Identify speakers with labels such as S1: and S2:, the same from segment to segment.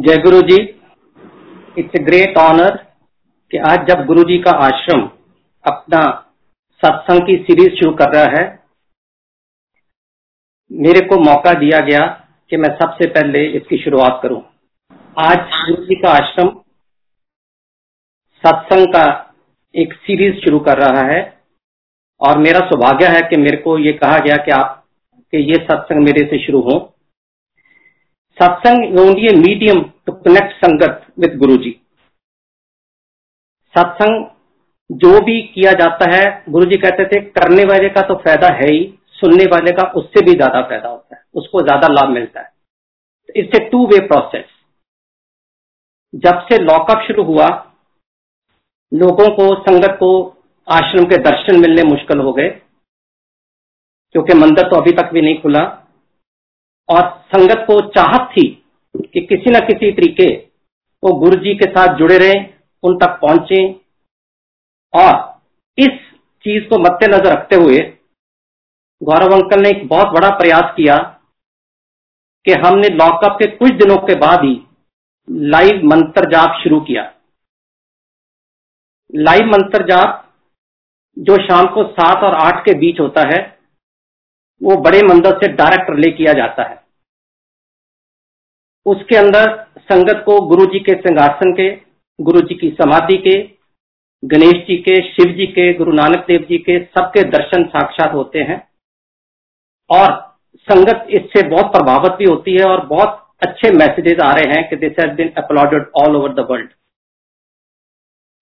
S1: जय गुरु जी it's great honour कि आज जब गुरु जी का आश्रम अपना सत्संग की सीरीज़ शुरू कर रहा है, मेरे को मौका दिया गया कि मैं सबसे पहले इसकी शुरुआत करूँ। आज गुरु जी का आश्रम सत्संग का एक सीरीज़ शुरू कर रहा है और मेरा सौभाग्य है कि मेरे को ये कहा गया कि आप, कि ये सत्संग मेरे से शुरू हो। Satsang only a medium to connect sangat with Guru ji satsang जो भी किया जाता है गुरु जी कहते थे, करने वाले का तो फ़ायदा है ही, सुनने वाले का उससे भी ज़्यादा फ़ायदा होता है, उसको ज़्यादा लाभ मिलता है। It's a two way process जब से लॉकअप शुरू हुआ, लोगों को, संगत को आश्रम के दर्शन मिलने मुश्किल हो गए, क्योंकि मंदिर तो अभी तक भी नहीं खुला। और संगत को चाहत थी कि किसी न किसी तरीके वो गुरु जी के साथ जुड़े रहे, उन तक पहुँचे। और इस चीज़ को मद्देनजर रखते हुए गौरव अंकल ने एक बहुत बड़ा प्रयास किया कि हमने लॉकअप के कुछ दिनों के बाद ही लाइव मंत्र जाप शुरू किया। लाइव मंत्र जाप जो शाम को सात और आठ के बीच होता है वो बड़े मंदिर से डायरेक्ट रिले किया जाता है। उसके अंदर संगत को गुरु जी के सिंहासन के, गुरु जी की समाधि के, गणेश जी के, शिव जी के, गुरु नानक देव जी के सबके दर्शन साक्षात होते हैं। और संगत इससे बहुत प्रभावित भी होती है और बहुत अच्छे मैसेजेस आ रहे हैं कि this has been uploaded all over the world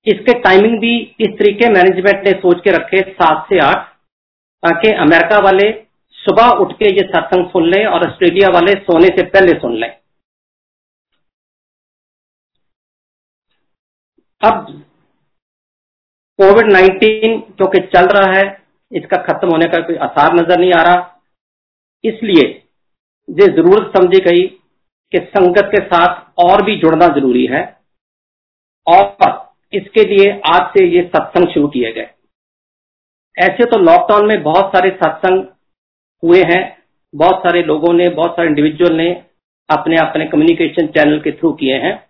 S1: इसके टाइमिंग भी इस तरीके मैनेजमेंट ने सोच के रखे सात से आठ, ताकि अमेरिका वाले सुबह उठ के ये सत्संग सुन लें और ऑस्ट्रेलिया वाले सोने से पहले सुन लें। अब कोविड 19 क्योंकि चल रहा है, इसका खत्म होने का कोई आसार नज़र नहीं आ रहा। इसलिए ये ज़रूरत समझी गई कि संगत के साथ और भी जुड़ना ज़रूरी है और इसके लिए आज से ये सत्संग शुरू किए गए। ऐसे तो लॉकडाउन में बहुत सारे सत्संग हुए हैं। बहुत सारे लोगों ने, बहुत सारे इंडिविजुअल ने अपने अपने कम्युनिकेशन चैनल के थ्रू किए हैं।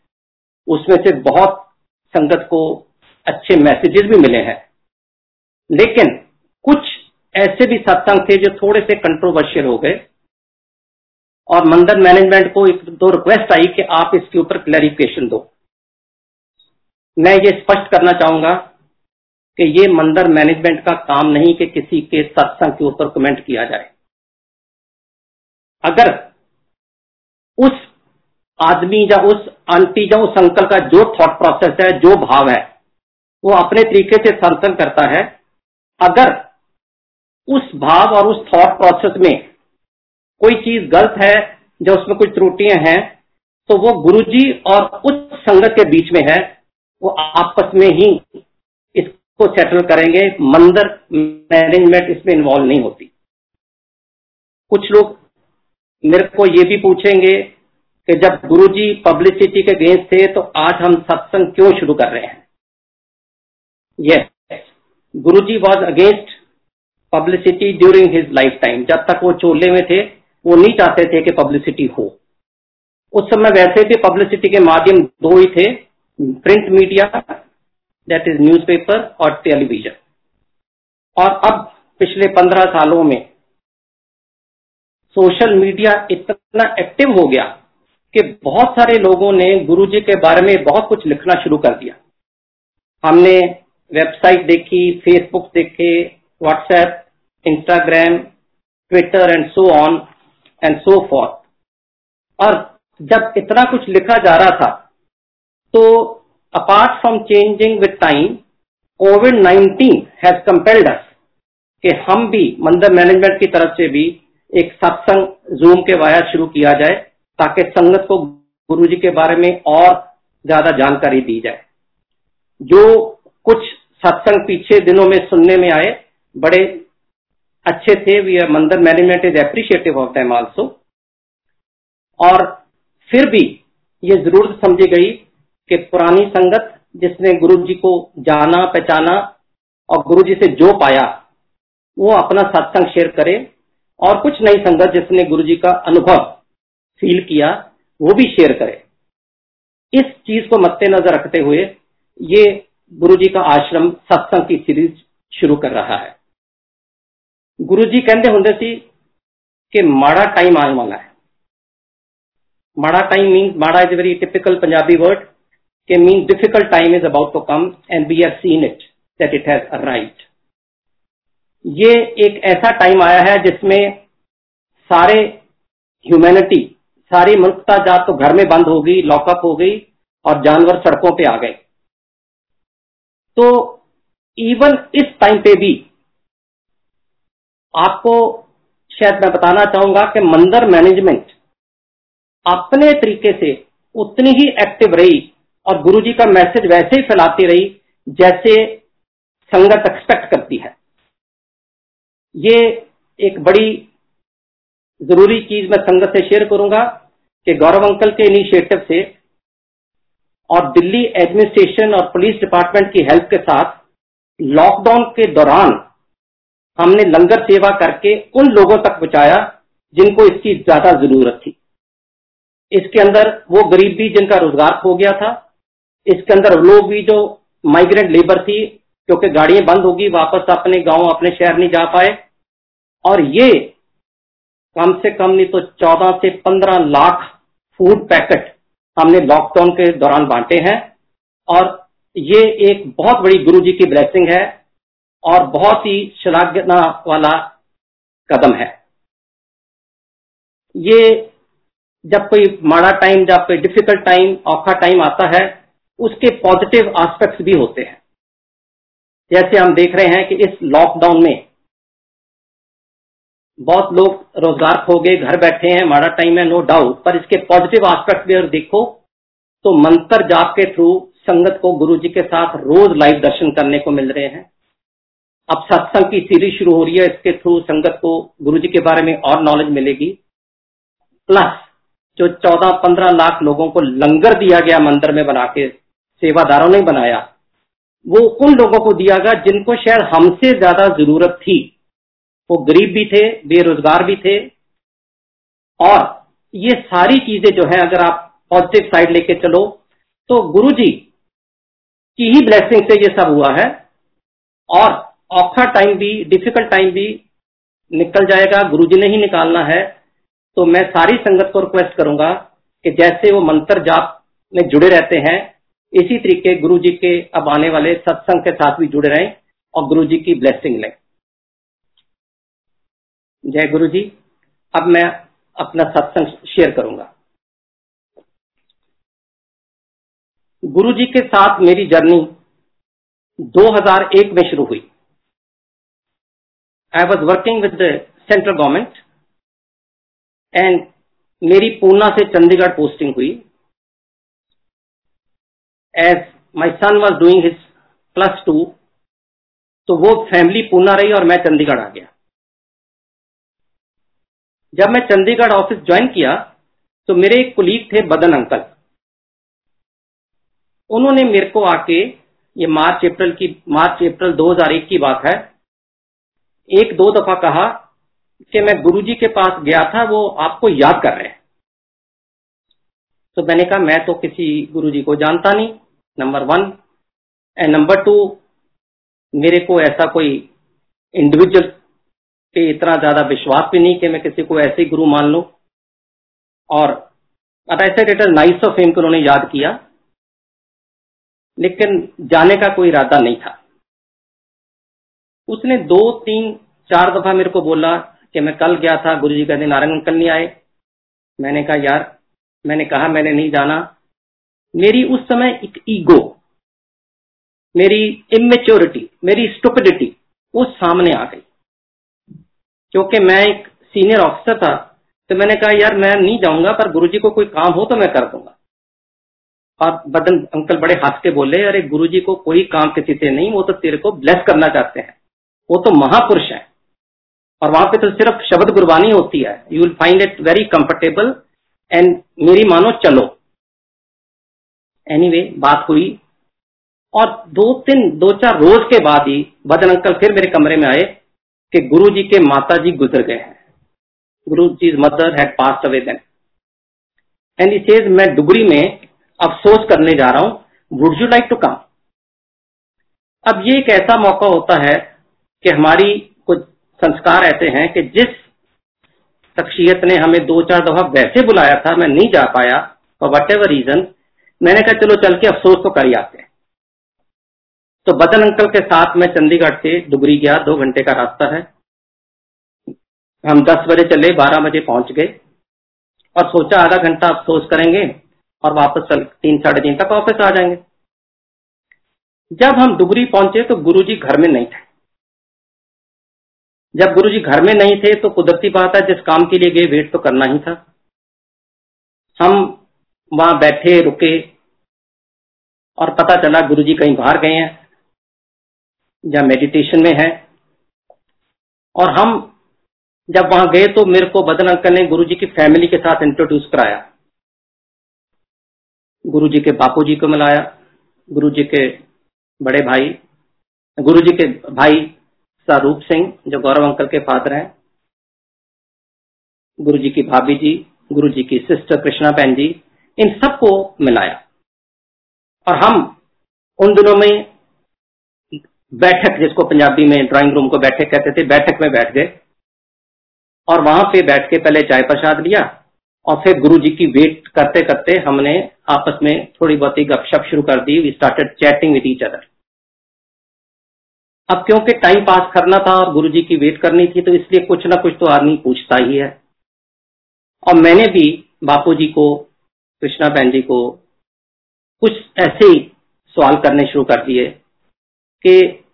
S1: उसमें से बहुत संगत को अच्छे मैसेजेस भी मिले हैं। लेकिन कुछ ऐसे भी सत्संग थे जो थोड़े से कंट्रोवर्शियल हो गए। और मंदिर मैनेजमेंट को एक दो रिक्वेस्ट आई कि आप इसके ऊपर क्लैरिफिकेशन दो। मैं ये स्पष्ट करना चाहूँगा कि ये मंदिर मैनेजमेंट का काम नहीं कि किसी के सत्संग के ऊपर कमेंट किया जाए। अगर उस आदमी या उस आंटी या उस अंकल का जो थॉट प्रोसेस है, जो भाव है, वो अपने तरीके से सत्संग करता है, अगर उस भाव और उस थॉट प्रोसेस में कोई चीज़ गलत है या उसमें कुछ त्रुटियाँ हैं तो वो गुरुजी और उस संगत के बीच में है, वो आपस में ही इसको सेटल करेंगे। मंदिर मैनेजमेंट इसमें इन्वॉल्व नहीं होती। कुछ लोग मेरे को ये भी पूछेंगे कि जब गुरुजी पब्लिसिटी के अगेंस्ट थे तो आज हम सत्संग क्यों शुरू कर रहे हैं? Yes Guruji was against publicity during his life time जब तक वो चोले में थे, वो नहीं चाहते थे कि पब्लिसिटी हो। उस समय वैसे भी पब्लिसिटी के माध्यम दो ही थे print media that is newspaper और टेलीविज़न और अब पिछले पंद्रह सालों में सोशल मीडिया इतना एक्टिव हो गया कि बहुत सारे लोगों ने गुरु जी के बारे में बहुत कुछ लिखना शुरू कर दिया। हमने वेबसाइट देखी फेसबुक देखे WhatsApp Instagram Twitter and so on and so forth और जब इतना कुछ लिखा जा रहा था तो apart from changing with time COVID 19 has compelled us कि हम भी मंदिर मैनेजमेंट की तरफ़ से भी एक सत्संग जूम के वाया शुरू किया जाए ताकि संगत को गुरु जी के बारे में और ज़्यादा जानकारी दी जाए। जो कुछ सत्संग पीछे दिनों में सुनने में आए, बड़े अच्छे थे, we are mandir management is appreciative of them also और फिर भी ये ज़रूरत समझी गई कि पुरानी संगत जिसने गुरु जी को जाना, पहचाना और गुरु जी से जो पाया, वो अपना सत्संग शेयर करे और कुछ नई संगत जिसने गुरु जी का अनुभव फील किया, वो भी शेयर करे। इस चीज़ को मद्देनजर रखते हुए ये गुरु जी का आश्रम सत्संग की सीरीज़ शुरू कर रहा है। गुरु जी कहते होंगे सी कि माड़ा टाइम आने वाला है। Mada time mean mada is very typical Punjabi word के mean difficult time is about to come and we are seen it that it has right ये एक ऐसा टाइम आया है जिसमें सारे ह्यूमैनिटी सारी मनुष्यता जात तो घर में बंद हो गई लॉकअप हो गई और जानवर सड़कों पे आ गए। तो इवन इस टाइम पे भी आपको शायद मैं बताना चाहूँगा कि मंदिर मैनेजमेंट अपने तरीके से उतनी ही एक्टिव रही और गुरुजी का मैसेज वैसे ही फैलाती रही जैसे संगत एक्सपेक्ट करती है। ये एक बड़ी ज़रूरी चीज़ मैं संगत से शेयर करूँगा कि गौरव अंकल के इनिशिएटिव से और दिल्ली एडमिनिस्ट्रेशन और पुलिस डिपार्टमेंट की हेल्प के साथ लॉकडाउन के दौरान हमने लंगर सेवा करके उन लोगों तक पहुँचाया जिनको इसकी ज़्यादा ज़रूरत थी। इसके अंदर वो गरीब भी जिनका रोज़गार खो गया था, इसके अंदर लोग भी जो माइग्रेंट लेबर थी क्योंकि गाड़ियाँ बंद होगी, वापस अपने गाँव, अपने शहर नहीं जा पाए। और ये कम से कम नहीं तो 14 से 15 लाख फ़ूड पैकेट हमने लॉकडाउन के दौरान बांटे हैं। और ये एक बहुत बड़ी गुरु जी की ब्लेसिंग है और बहुत ही श्लाघना वाला कदम है। ये जब कोई माड़ा टाइम जब कोई डिफ़िकल्ट टाइम औखा टाइम आता है, उसके पॉजिटिव एस्पेक्ट्स भी होते हैं। जैसे हम देख रहे हैं कि इस लॉकडाउन में बहुत लोग रोज़गार खो गए घर बैठे हैं माड़ा टाइम है नो डाउट पर इसके पॉजिटिव आस्पेक्ट भी अगर देखो तो मंत्र जाप के थ्रू संगत को गुरु जी के साथ रोज लाइव दर्शन करने को मिल रहे हैं। अब सत्संग की सीरीज़ शुरू हो रही है, इसके थ्रू संगत को गुरु जी के बारे में और नॉलेज मिलेगी। प्लस जो चौदह पंद्रह लाख लोगों को लंगर दिया गया मंदिर में बना के, सेवादारों ने बनाया वो उन लोगों को दिया गया जिनको शायद हमसे ज़्यादा ज़रूरत थी। वो गरीब भी थे, बेरोजगार भी थे। और ये सारी चीज़ें जो है, अगर आप पॉजिटिव साइड लेके चलो तो गुरु जी की ही ब्लेसिंग से ये सब हुआ है। और औखा टाइम भी डिफ़िकल्ट टाइम भी निकल जाएगा गुरु जी ने ही निकालना है। तो मैं सारी संगत को रिक्वेस्ट करूँगा कि जैसे वो मंत्र जाप में जुड़े रहते हैं इसी तरीके गुरु जी के अब आने वाले सत्संग के साथ भी जुड़े रहें और गुरु जी की ब्लेसिंग लें। जय गुरु जी अब मैं अपना सत्संग शेयर करूँगा। गुरु जी के साथ मेरी जर्नी 2001 में शुरू हुई। I was working with central government and मेरी पूना से चंडीगढ़ पोस्टिंग हुई। As my son was doing his plus two तो वो फैमिली पूना रही और मैं चंडीगढ़ आ गया। जब मैं चंडीगढ़ ऑफ़िस ज्वाइन किया तो मेरे एक कुलीग थे बदन अंकल। उन्होंने मेरे को आके, ये मार्च अप्रैल की, मार्च अप्रैल 2001 की बात है, एक दो दफ़ा कहा कि मैं गुरुजी के पास गया था, वो आपको याद कर रहे हैं। तो मैंने कहा, मैं तो किसी गुरुजी को जानता नहीं number one. And number two, मेरे को ऐसा कोई इंडिविजुअल पे इतना ज़्यादा विश्वास भी नहीं कि मैं किसी को ऐसे गुरु मान लू। और नाइस ऑफ़ हिम को उन्होंने याद किया, लेकिन जाने का कोई इरादा नहीं था। उसने दो, तीन, चार दफ़ा मेरे को बोला कि मैं कल गया था गुरु जी का दिन नारंग अंकल नहीं आए। मैंने कहा, यार, मैंने कहा मैंने नहीं जाना मेरी उस समय एक ईगो मेरी इमेच्योरिटी मेरी स्टुपिडिटी वो सामने आ गई। क्योंकि मैं एक सीनियर ऑफिसर था तो मैंने कहा, यार, मैं नहीं जाऊँगा, पर गुरुजी को कोई काम हो तो मैं कर दूँगा। और बदन अंकल बड़े हंस के बोले, अरे, गुरुजी को कोई काम किसी से नहीं, वो तो तेरे को ब्लेस करना चाहते हैं। वो तो महापुरुष है। और वहाँ पे तो सिर्फ़ शब्द गुरबानी होती है। You will find it very comfortable and मेरी मानो चलो। एनीवे anyway, बात हुई। और दो तीन दो चार रोज के बाद ही बदन अंकल फिर मेरे कमरे में आए कि गुरु जी के माता जी गुजर गए हैं। Guru ji mother had away then and he says मैं डुगरी में अफसोस करने जा रहा हूँ। Would you like to come अब ये एक ऐसा मौका होता है कि हमारी कुछ संस्कार ऐसे हैं कि जिस शख्सियत ने हमें दो चार दफ़ा वैसे बुलाया था मैं नहीं जा पाया फॉर वट एवर रीजन मैंने कहा, चलो चल के अफसोस तो कर ही आते हैं. तो बदन अंकल के साथ मैं चंडीगढ़ से डुगरी गया, दो घंटे का रास्ता है। हम दस बजे चले, बारह बजे पहुँच गए और सोचा, आधा घंटा अफसोस करेंगे और वापस चल, तीन, साढ़े तीन तक वापस आ जाएँगे। जब हम डुगरी पहुँचे तो गुरुजी घर में नहीं थे। जब गुरुजी घर में नहीं थे तो कुदरती बात है, जिस काम के लिए गए वेट तो करना ही था। हम वहाँ बैठे, रुके और पता चला गुरुजी कहीं बाहर गए हैं या मेडिटेशन में है। और हम जब वहाँ गए तो मेरे को बदन अंकल ने गुरुजी की फैमिली के साथ इंट्रोड्यूस कराया। गुरुजी के बापू जी को मिलाया, गुरुजी के बड़े भाई, गुरुजी के भाई स्वरूप सिंह जो गौरव अंकल के फादर हैं, गुरुजी की भाभी जी, गुरुजी की सिस्टर कृष्णा बहन जी इन सबको मिलाया। और हम उन दिनों में बैठक, जिसको पंजाबी में ड्राइंग रूम को बैठक कहते थे, बैठक में बैठ गए। और वहाँ पे बैठ के पहले चाय प्रसाद लिया और फिर गुरु जी की वेट करते करते हमने आपस में थोड़ी बहुत ही गपशप शुरू कर दी। We started chatting with each other अब क्योंकि टाइम पास करना था और गुरु जी की वेट करनी थी तो इसलिए कुछ ना कुछ तो आदमी पूछता ही है। और मैंने भी बापू जी को कृष्णा बहन जी को कुछ ऐसे ही सवाल करने शुरू कर दिए कि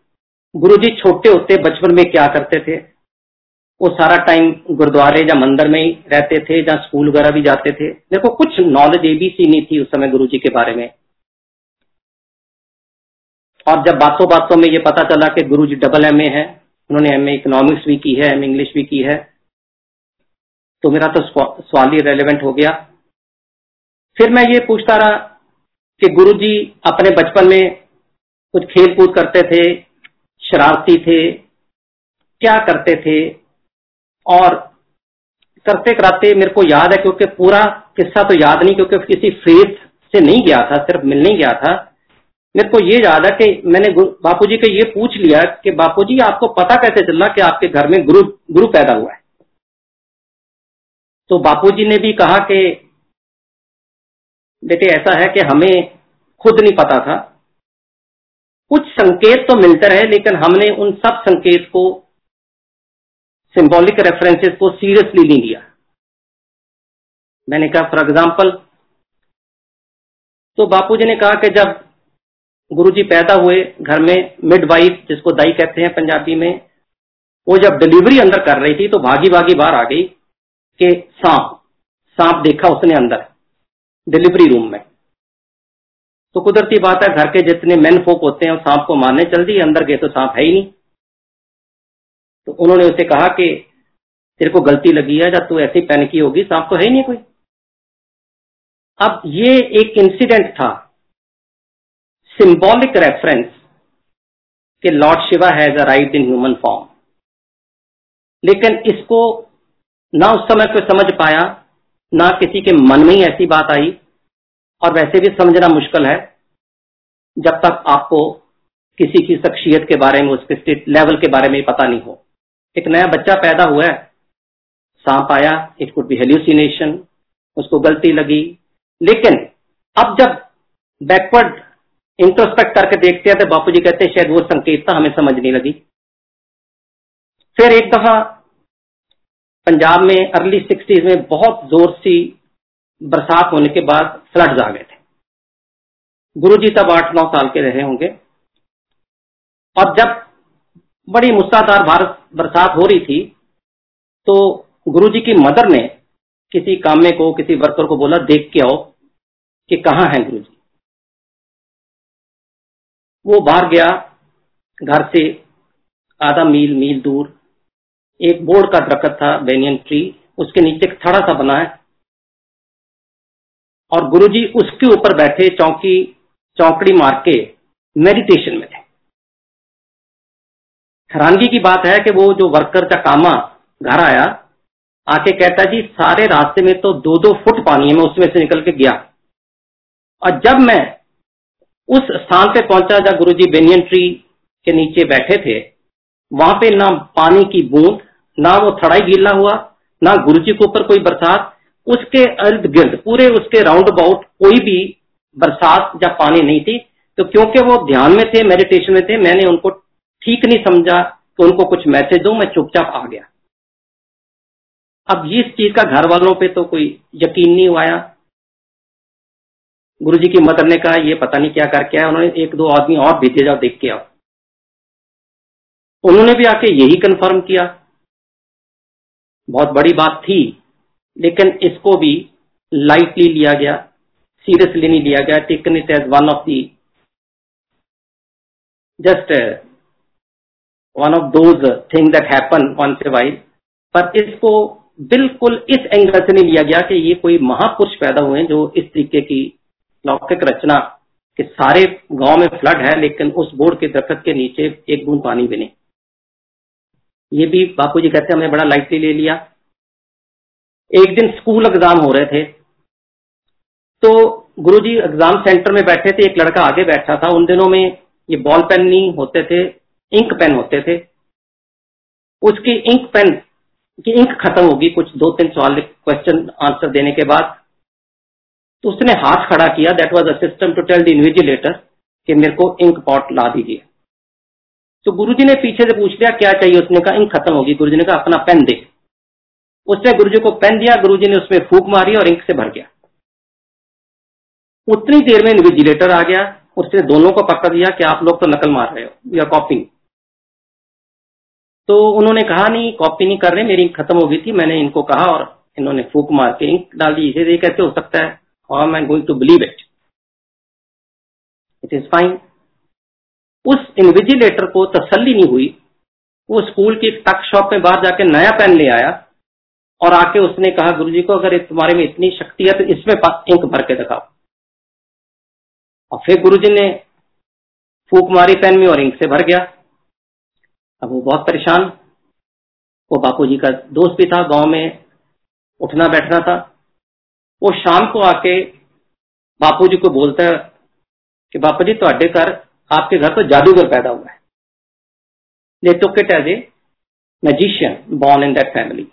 S1: गुरुजी छोटे होते बचपन में क्या करते थे? वो सारा टाइम गुरुद्वारे या मंदिर में ही रहते थे या स्कूल वगैरह भी जाते थे? देखो, कुछ नॉलेज एबीसी नहीं थी उस समय गुरुजी के बारे में। और जब बातों बातों में ये पता चला कि गुरु जी डबल एम ए है, उन्होंने एम ए इकोनॉमिक्स भी की है एम इंग्लिश भी की है तो मेरा तो सवाल ही रेलिवेंट हो गया। फिर मैं ये पूछता रहा कि गुरुजी अपने बचपन में कुछ खेल कूद करते थे, शरारती थे, क्या करते थे? और करते कराते मेरे को याद है क्योंकि पूरा किस्सा तो याद नहीं क्योंकि किसी फेस से नहीं गया था, सिर्फ़ मिलने गया था। मेरे को ये याद है कि मैंने बापूजी को ये पूछ लिया कि बापू जी आपको पता कैसे चला कि आपके घर में गुरु गुरु पैदा हुआ है? तो बापू जी ने भी कहा कि बेटे ऐसा है कि हमें खुद नहीं पता था। कुछ संकेत तो मिलते रहे, लेकिन हमने उन सब संकेत को सिंबॉलिक रेफरेंसेस को सीरियसली नहीं लिया। मैंने कहा फॉर एग्ज़ाम्पल तो बापूजी ने कहा कि जब गुरुजी पैदा हुए घर में मिड वाइफ जिसको दाई कहते हैं पंजाबी में, वो जब डिलीवरी अंदर कर रही थी तो भागी भागी बाहर आ गई कि सांप सांप देखा उसने अंदर। डिलीवरी रूम में। तो कुदरती बात है, घर के जितने मेन फोक होते हैं सांप को मारने चल दी अंदर गए तो सांप है ही नहीं। तो उन्होंने उसे कहा कि, तेरे को गलती लगी है जब तू ऐसी पैनिकी होगी, सांप तो है ही नहीं कोई। अब ये एक इंसिडेंट था। सिंबॉलिक रेफरेंस कि lord Shiva has arrived in human form लेकिन इसको ना उस समय कोई समझ पाया ना किसी के मन में ही ऐसी बात आई। और वैसे भी समझना मुश्किल है, जब तक आपको किसी की शख्सियत के बारे में उसके स्टेट लेवल के बारे में पता नहीं हो। एक नया बच्चा पैदा हुआ है। सांप आया इट कुड बी हेल्यूसिनेशन उसको गलती लगी। लेकिन अब जब बैकवर्ड इंट्रोस्पेक्ट करके देखते हैं तो बापू जी कहते हैं, शायद वो संकेत था हमें समझ नहीं लगी। फिर एक दफ़ा पंजाब में अर्ली सिक्सटीज में बहुत ज़ोर सी बरसात होने के बाद फ्लड्स आ गए थे। गुरु जी तब आठ नौ साल के रहे होंगे। और जब बड़ी मुस्तादार भारत बरसात हो रही थी तो गुरुजी की मदर ने किसी कामे को, किसी वर्कर को बोला, देख के आओ कि कहाँ है गुरुजी? वो बाहर गया, घर से आधा मील मील दूर एक बोर्ड का दरख्त था बेनियन ट्री उसके नीचे थड़ा सा बना है। और गुरुजी उसके ऊपर बैठे, चौकी, चौकड़ी मार के मेडिटेशन में थे। हैरानगी की बात है कि वो जो वर्कर का कामा घर आया, आके कहता, जी, सारे रास्ते में तो दो दो फुट पानी है, मैं उसमें से निकल के गया। और जब मैं उस स्थान पे पहुँचा जब गुरु जी बेनियन ट्री के नीचे बैठे थे वहाँ पे ना पानी की बूंद, ना वो थड़ाई गीला हुआ, ना गुरु जी के ऊपर कोई बरसात, उसके इर्द गिर्द, पूरे उसके राउंड अबाउट कोई भी बरसात या पानी नहीं थी। तो क्योंकि वो ध्यान में थे मेडिटेशन में थे, मैंने उनको ठीक नहीं समझा तो उनको कुछ मैसेज दू, मैं चुपचाप आ गया। अब इस चीज़ का घर वालों पे तो कोई यकीन नहीं हुआ गुरु जी की मदर ने कहा, ये पता नहीं क्या करके आया, उन्होंने एक दो आदमी और भेजे जाओ, देख के आओ। उन्होंने भी आके यही कंफर्म किया। बहुत बड़ी बात थी, लेकिन इसको भी लाइटली लिया गया सीरियसली नहीं लिया गया। Taken it as one of the just one of those thing that happen one say wise पर इसको बिल्कुल इस एंगल से नहीं लिया गया कि ये कोई महापुरुष पैदा हुए जो इस तरीके की लौकिक रचना के सारे गाँव में फ्लड है, लेकिन उस बोर्ड के दरखत के नीचे एक बूंद पानी भी नहीं। ये भी बापू जी कहते हमने बड़ा लाइटली ले लिया। एक दिन स्कूल एग्ज़ाम हो रहे थे। तो गुरु जी एग्ज़ाम सेंटर में बैठे थे, एक लड़का आगे बैठा था। उन दिनों में ये बॉल पेन नहीं होते थे इंक पेन होते थे। उसकी इंक पेन की इंक खत्म होगी कुछ दो तीन सवाल क्वेश्चन आंसर देने के बाद। तो उसने हाथ खड़ा किया। That was a system to tell the invigilator कि मेरे को इंक पॉट ला दीजिए। तो गुरुजी ने पीछे से पूछ लिया, क्या चाहिए? उसने कहा, इंक खत्म होगी। गुरुजी ने कहा, अपना पेन दे। उसने गुरुजी को पेन दिया, गुरुजी ने उसमें फूक मारी और इंक से भर गया। उतनी देर में इन्विजिलेटर आ गया, उसने दोनों को पकड़ दिया कि आप लोग तो नकल मार रहे हो या कॉपी तो उन्होंने कहा, नहीं कॉपी नहीं कर रहे, मेरी इंक खत्म हो गई थी, मैंने इनको कहा और इन्होंने फूक मार के इंक डाल दी। इसे कैसे हो सकता है? How am I going to believe it it is fine उस इन्विजिलेटर को तसल्ली नहीं हुई। वो स्कूल की टक शॉप में बाहर जाके नया पेन ले आया और आके उसने कहा, गुरुजी को अगर तुम्हारे में इतनी शक्ति है तो इसमें इंक भर के दिखाओ। और फिर गुरुजी ने फूक मारी पेन में और इंक से भर गया। अब वो बहुत परेशान। वो बापू जी का दोस्त भी था, गाँव में उठना बैठना था। वो शाम को आके बापू जी को बोलता है कि बापू जी तो कर। आपके घर तो जादूगर पैदा हुआ है। They took it as a magician born in that family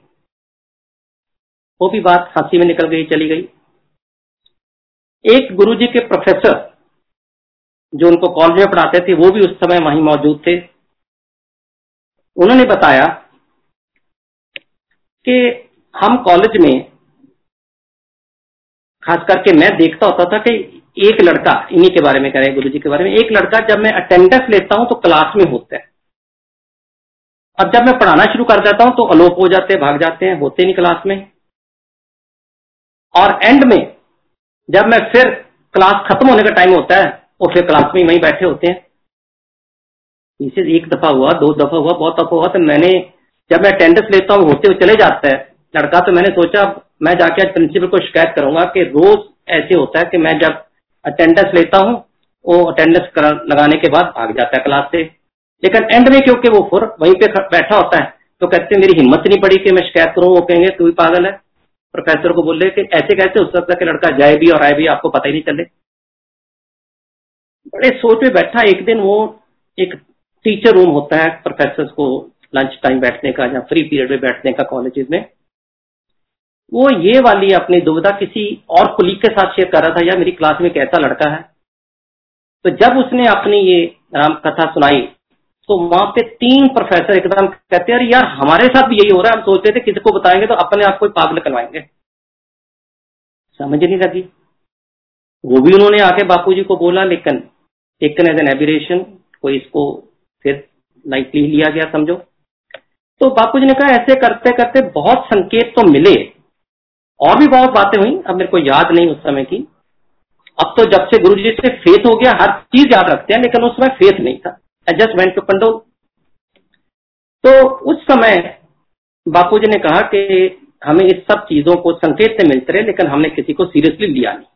S1: वो भी बात हँसी में निकल गई, चली गई। एक गुरुजी के प्रोफेसर जो उनको कॉलेज में पढ़ाते थे, वो भी उस समय वहीं मौजूद थे। उन्होंने बताया कि हम कॉलेज में खास करके मैं देखता होता था कि एक लड़का, इन्हीं के बारे में कह रहे हैं गुरु जी के बारे में, एक लड़का जब मैं अटेंडेंस लेता हूँ तो क्लास में होता है। अब जब मैं पढ़ाना शुरू कर देता हूँ तो अलोप हो जाते हैं, भाग जाते हैं, होते नहीं क्लास में। और एंड में जब मैं फिर क्लास खत्म होने का टाइम होता है, और फिर क्लास में वहीं बैठे होते हैं। इसे एक दफ़ा हुआ, दो दफ़ा हुआ, बहुत दफ़ा हुआ तो मैंने जब मैं अटेंडेंस लेता हूँ, होते हुए चले जाता है। लड़का तो मैंने सोचा, मैं जाके आज प्रिंसिपल को शिकायत करूँगा कि रोज ऐसे होता है कि मैं जब अटेंडेंस लेता हूँ, वो अटेंडेंस लगाने के बाद भाग जाता है क्लास से। लेकिन एंड में क्योंकि वो फुर, वहीं पे बैठा होता है तो कहते मेरी हिम्मत नहीं पड़ी कि मैं शिकायत करूँ, वो कहेंगे, तू भी पागल है। प्रोफेसर को बोले कि ऐसे कैसे हो सकता कि लड़का जाए भी और आए भी, आपको पता ही नहीं चले। बड़े सोच में बैठा, एक दिन वो एक टीचर रूम होता है प्रोफेसर को लंच टाइम बैठने का या फ्री पीरियड में बैठने का कॉलेज में। वो ये वाली अपनी दुविधा किसी और कुलीग के साथ शेयर कर रहा था यार मेरी क्लास में कैसा लड़का है। तो जब उसने अपनी ये राम कथा सुनाई तो वहाँ पे तीन प्रोफेसर एकदम कहते हैं यार, हमारे साथ भी यही हो रहा है। हम सोचते थे किसी को बताएँगे तो अपने आप को पागल करवाएँगे। समझ नहीं लगी। वो भी उन्होंने आके बापू को बोला, लेकिन टेकन एज एन एबिरेशन कोई इसको फिर लाइटली लिया गया, समझो। तो बापू जी ने कहा, ऐसे करते करते बहुत संकेत तो मिले और भी बहुत बातें हुई, अब मेरे को याद नहीं उस समय की। अब तो जब से गुरु जी से फेथ हो गया, हर चीज़ याद रखते हैं, लेकिन उस समय फेथ नहीं था। I just went to pandal तो उस समय बापू जी ने कहा कि हमें इस सब चीज़ों को संकेत से मिलते रहे, लेकिन हमने किसी को सीरियसली लिया नहीं।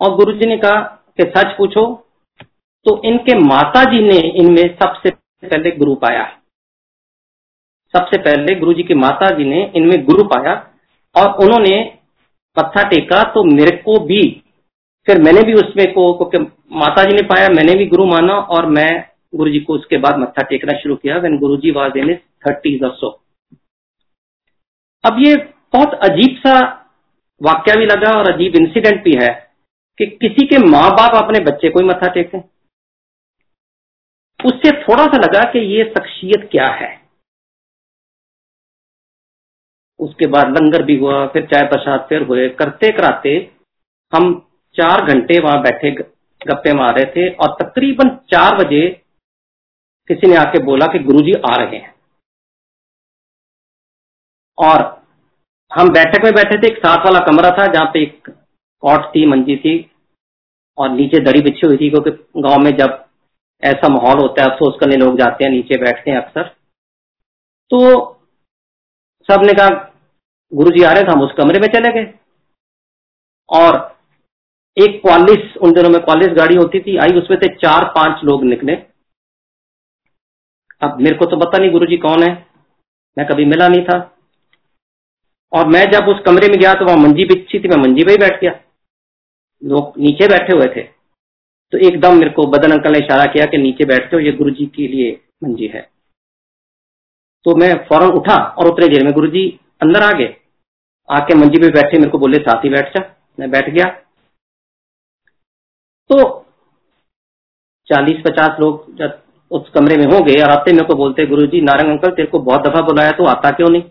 S1: और गुरु जी ने कहा कि, सच पूछो तो इनके माता जी ने इनमें सबसे पहले गुरु पाया है। सबसे पहले गुरु जी की माता जी ने इनमें गुरु पाया और उन्होंने मत्था टेका तो मेरे को भी। फिर मैंने भी उसमें को क्योंकि माता जी ने पाया, मैंने भी गुरु माना और मैं गुरु जी को उसके बाद मत्था टेकना शुरू किया when Guru ji was in thirties और सो अब ये बहुत अजीब सा वाक्य भी लगा और अजीब इंसिडेंट भी है कि किसी के माँ बाप अपने बच्चे को ही मत्था टेकें उससे थोड़ा सा लगा कि ये शख्सियत क्या है। उसके बाद लंगर भी हुआ, फिर चाय प्रसाद, फिर हुए। करते कराते हम चार घंटे वहाँ बैठे, गप्पे मार रहे थे और तकरीबन चार बजे किसी ने आके बोला कि गुरुजी आ रहे हैं। और हम बैठक में बैठे थे, एक साथ वाला कमरा था जहाँ पे एक कॉट थी, मंजी थी और नीचे दरी बिछी हुई थी क्योंकि गाँव में जब ऐसा माहौल होता है, अफसोस करने लोग जाते हैं, नीचे बैठते हैं अक्सर। तो सबने कहा गुरु जी आ रहे थे, हम उस कमरे में चले गए। और एक क्वालिस, उन दिनों में क्वालिस गाड़ी होती थी, आई, उसमें से चार, पाँच लोग निकले। अब मेरे को तो पता नहीं गुरुजी कौन है, मैं कभी मिला नहीं था। और मैं जब उस कमरे में गया तो वहाँ मंजी बिछी थी, मैं मंजी पे ही बैठ गया। लोग नीचे बैठे हुए थे। तो एकदम मेरे को बदन अंकल ने इशारा किया कि नीचे बैठते हो ये गुरु जी के लिए मंजी है। तो मैं फ़ौरन उठा और उतरे देर में। गुरु जी अंदर आ गए। आके मंजी पे बैठे, मेरे को बोले, साथ ही बैठ जा। मैं बैठ गया। तो चालीस पचास लोग जब उस कमरे में होंगे और आते मेरे को बोलते गुरु जी नारंग अंकल, तेरे को बहुत दफ़ा बुलाया तो आता क्यों नहीं?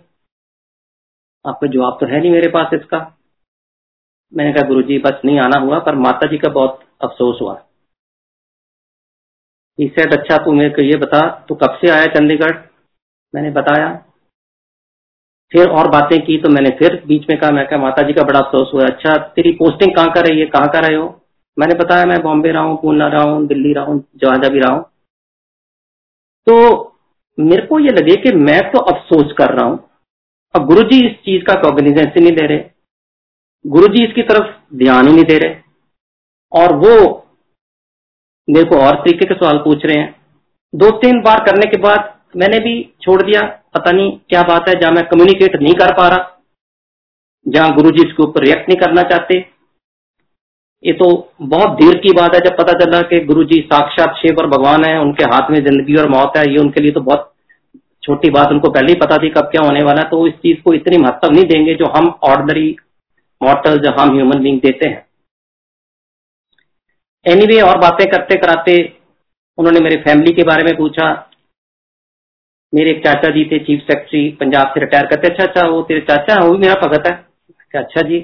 S1: आपका जवाब तो है नहीं मेरे पास इसका। मैंने कहा गुरु जी बस नहीं आना हुआ, पर माता जी का बहुत अफसोस हुआ। सेड अच्छा तू मेरे को ये बता, तू कब से आया चंडीगढ़? मैंने बताया फिर और बातें की तो मैंने फिर बीच में कहा, मैं कहा माता जी का बड़ा अफसोस हुआ। अच्छा तेरी पोस्टिंग कहाँ कर रही है? कहाँ कर रहे हो? मैंने बताया, मैं बॉम्बे रहा हूँ, पूना रहा हूँ, दिल्ली रहा हूँ जहाँ भी रहा हूँ। तो मेरे को ये लगे कि मैं तो अफसोस कर रहा हूँ। अब गुरु जी इस चीज़ का कॉग्निजेंस ही नहीं दे रहे। गुरु जी इसकी तरफ़ ध्यान ही नहीं दे रहे। और वो मेरे को और तरीके के सवाल पूछ रहे हैं। दो तीन बार करने के बाद मैंने भी छोड़ दिया। पता नहीं क्या बात है जहाँ मैं कम्युनिकेट नहीं कर पा रहा जहाँ गुरु जी इसके ऊपर रिएक्ट नहीं करना चाहते। ये तो बहुत देर की बात है जब पता चला कि गुरु जी साक्षात शिव और भगवान है उनके हाथ में ज़िंदगी और मौत है ये उनके लिए तो बहुत छोटी बात उनको पहले ही पता थी कब क्या होने वाला है तो इस चीज़ को इतनी महत्व नहीं देंगे जो हम ऑर्डनरी मॉडल जो हम ह्यूमन बींग देते हैं। एनी anyway, और बातें करते कराते उन्होंने मेरे फैमिली के बारे में पूछा मेरे एक चाचा जी थे चीफ सेक्रेटरी पंजाब से रिटायर करते। अच्छा अच्छा वो तेरे चाचा, वो भी मेरा भगत है। अच्छा जी।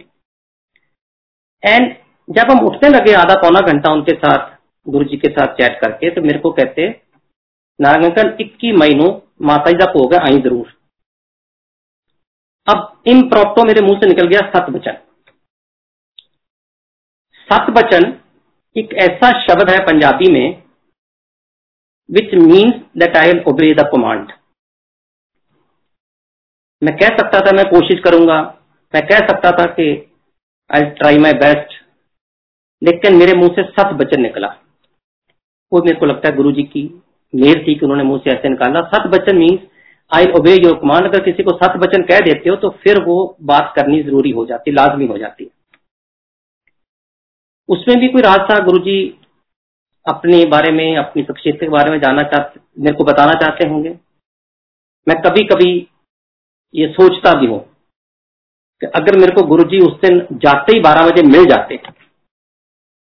S1: एंड जब हम उठने लगे आधा पौना घंटा उनके साथ, गुरु जी के साथ चैट करके तो मेरे को कहते अंकल इक्की महीनों माता जी का भोग है, आई ज़रूर। अब इन प्रॉप्टो मेरे मुँह से निकल गया सत बचन सत बचन एक ऐसा शब्द है पंजाबी में which means that I obey the command मैं कह सकता था मैं कोशिश करूँगा। मैं कह सकता था कि आई ट्राई माई बेस्ट लेकिन मेरे मुँह से सत बचन निकला। वो मेरे को लगता है गुरु जी की मेर थी कि उन्होंने मुँह से ऐसे निकाला। सत बचन मीन्स आई ओबे योर कमांड अगर किसी को सत बचन कह देते हो तो फिर वो बात करनी ज़रूरी हो जाती, लाजमी हो जाती है। उसमें भी कोई राज था? गुरु जी अपने बारे में, अपनी शख्सियत के बारे में जानना चाहते, मेरे को बताना चाहते होंगे। मैं कभी कभी ये सोचता भी हूँ कि अगर मेरे को गुरु जी उस दिन जाते ही बारह बजे मिल जाते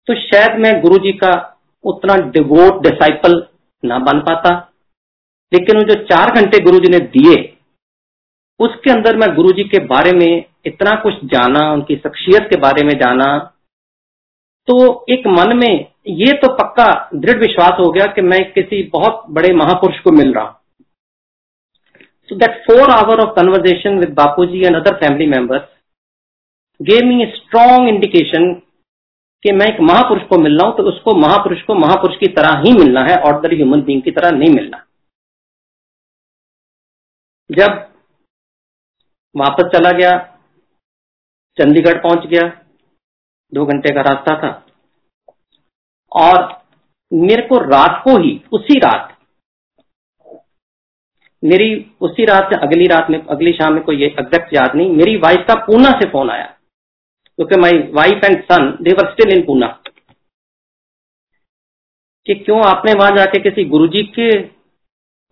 S1: तो शायद मैं गुरु जी का उतना डिवोट डिसाइपल ना बन पाता। लेकिन जो चार घंटे गुरु जी ने दिए, उसके अंदर मैं गुरु जी के बारे में इतना कुछ जाना, उनकी शख्सियत के बारे में जाना तो एक मन में ये तो पक्का दृढ़ विश्वास हो गया कि मैं किसी बहुत बड़े महापुरुष को मिल रहा हूँ। So that four hour of conversation with Bapu ji and other family members gave me strong indication कि मैं एक महापुरुष को मिल रहा हूँ तो उसको महापुरुष को महापुरुष की तरह ही मिलना है ऑर्डनरी ह्यूमन बींग की तरह नहीं मिलना। जब वापस चला गया, चंडीगढ़ पहुँच गया, दो घंटे का रास्ता था। और मेरे को रात को ही, उसी रात मेरी उसी रात से अगली रात में, अगली शाम में कोई एग्जैक्ट याद नहीं। मेरी वाइफ का पूना से फ़ोन आया। क्योंकि my wife and son they were still in Poona. कि क्यों आपने वहाँ जाके किसी गुरुजी के,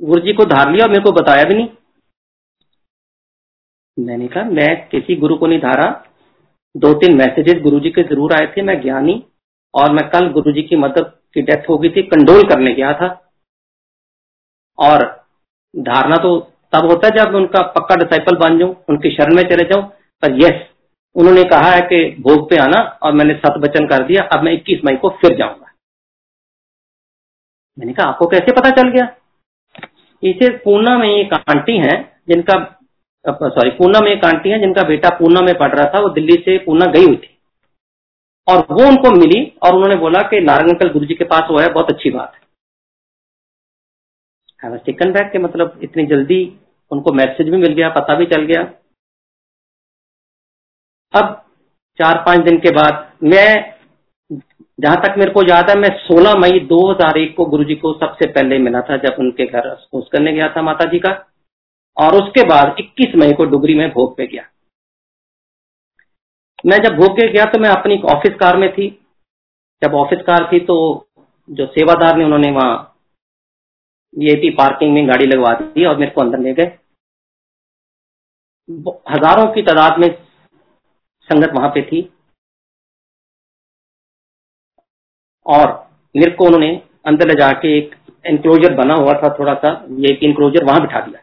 S1: गुरुजी को धार लिया और मेरे को बताया भी नहीं? मैंने कहा, मैं किसी गुरु को नहीं धारा। दो तीन मैसेजेस गुरुजी के ज़रूर आए थे, मैं ज्ञानी और मैं कल गुरुजी की मदद, की डेथ हो गई थी कंडोल करने गया था। और धारणा तो तब होता है जब उनका पक्का डिसाइपल बन जाऊँ, उनकी शरण में चले जाऊँ। पर यस उन्होंने कहा है कि भोग पे आना और मैंने सत वचन कर दिया, अब मैं 21 मई को फिर जाऊँगा। मैंने कहा, आपको कैसे पता चल गया? इसे पूना में एक आंटी है, जिनका सॉरी पूना में एक आंटी है, जिनका बेटा पूना में पढ़ रहा था, वो दिल्ली से पूना गई हुई थी। और वो उनको मिली और उन्होंने बोला कि नारंग अंकल गुरु जी के पास हुआ है, बहुत अच्छी बात है। टेकन बैक के मतलब इतनी जल्दी उनको मैसेज भी मिल गया, पता भी चल गया। अब चार पाँच दिन के बाद मैं, जहाँ तक मेरे को याद है, मैं 16 मई 2001 को गुरुजी को सबसे पहले मिला था, जब उनके घर स्पोज करने गया था माता जी का। और उसके बाद 21 मई को डुगरी में भोग पे गया। मैं जब भोग के गया तो मैं अपनी ऑफ़िस कार में थी। जब ऑफ़िस कार थी तो जो सेवादार ने, उन्होंने वहाँ वीआईपी पार्किंग में गाड़ी लगवा दी और मेरे को अंदर ले गए। हज़ारों की तादाद में संगत वहाँ पे थी। और मेरे को उन्होंने अंदर ले जाके एक एनक्लोजर बना हुआ था थोड़ा सा ये इनक्लोजर वहाँ बिठा दिया।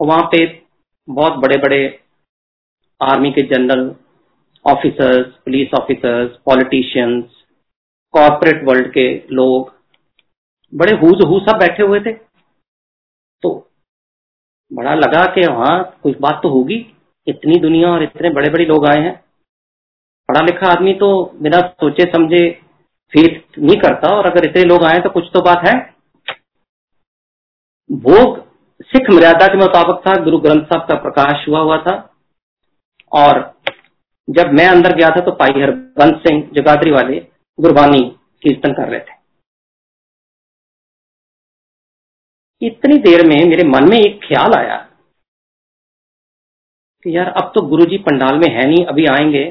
S1: और वहाँ पे बहुत बड़े बड़े आर्मी के general, officers, police officers, politicians, corporate world के लोग बड़े हुज हु सब बैठे हुए थे। तो बड़ा लगा कि वहाँ कुछ बात तो होगी। इतनी दुनिया और इतने बड़े बड़े लोग आए हैं। पढ़ा लिखा आदमी तो बिना सोचे समझे फेथ नहीं करता और अगर इतने लोग आए तो कुछ तो बात है। भोग सिख मर्यादा के मुताबिक था। गुरु ग्रंथ साहब का प्रकाश हुआ हुआ था। और जब मैं अंदर गया था तो पाई हरबंस सिंह जगाधरी वाले गुरबानी कीर्तन कर रहे थे। इतनी देर में मेरे मन में एक ख्याल आया कि यार, अब तो गुरुजी पंडाल में है नहीं, अभी आएँगे।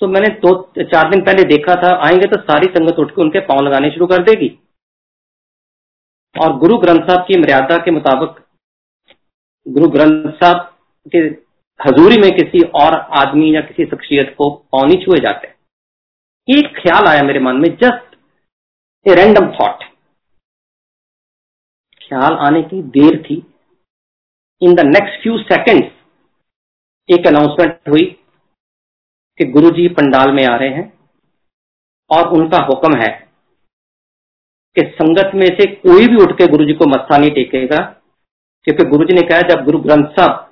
S1: तो मैंने दो, चार दिन पहले देखा था, आएँगे तो सारी संगत उठ के उनके पाँव लगाने शुरू कर देगी। और गुरु ग्रंथ साहब की मर्यादा के मुताबिक, गुरु ग्रंथ साहब के हजूरी में किसी और आदमी या किसी शख्सियत को पाँव नहीं छुए जाते। एक ख्याल आया मेरे मन में, जस्ट ए रैंडम थॉट। ख्याल आने की देर थी। In the next few seconds एक अनाउंसमेंट हुई कि गुरुजी पंडाल में आ रहे हैं और उनका हुक्म है कि संगत में से कोई भी उठ के गुरु जी को मत्था नहीं टेकेगा, क्योंकि गुरु जी ने कहा, जब गुरु ग्रंथ साहब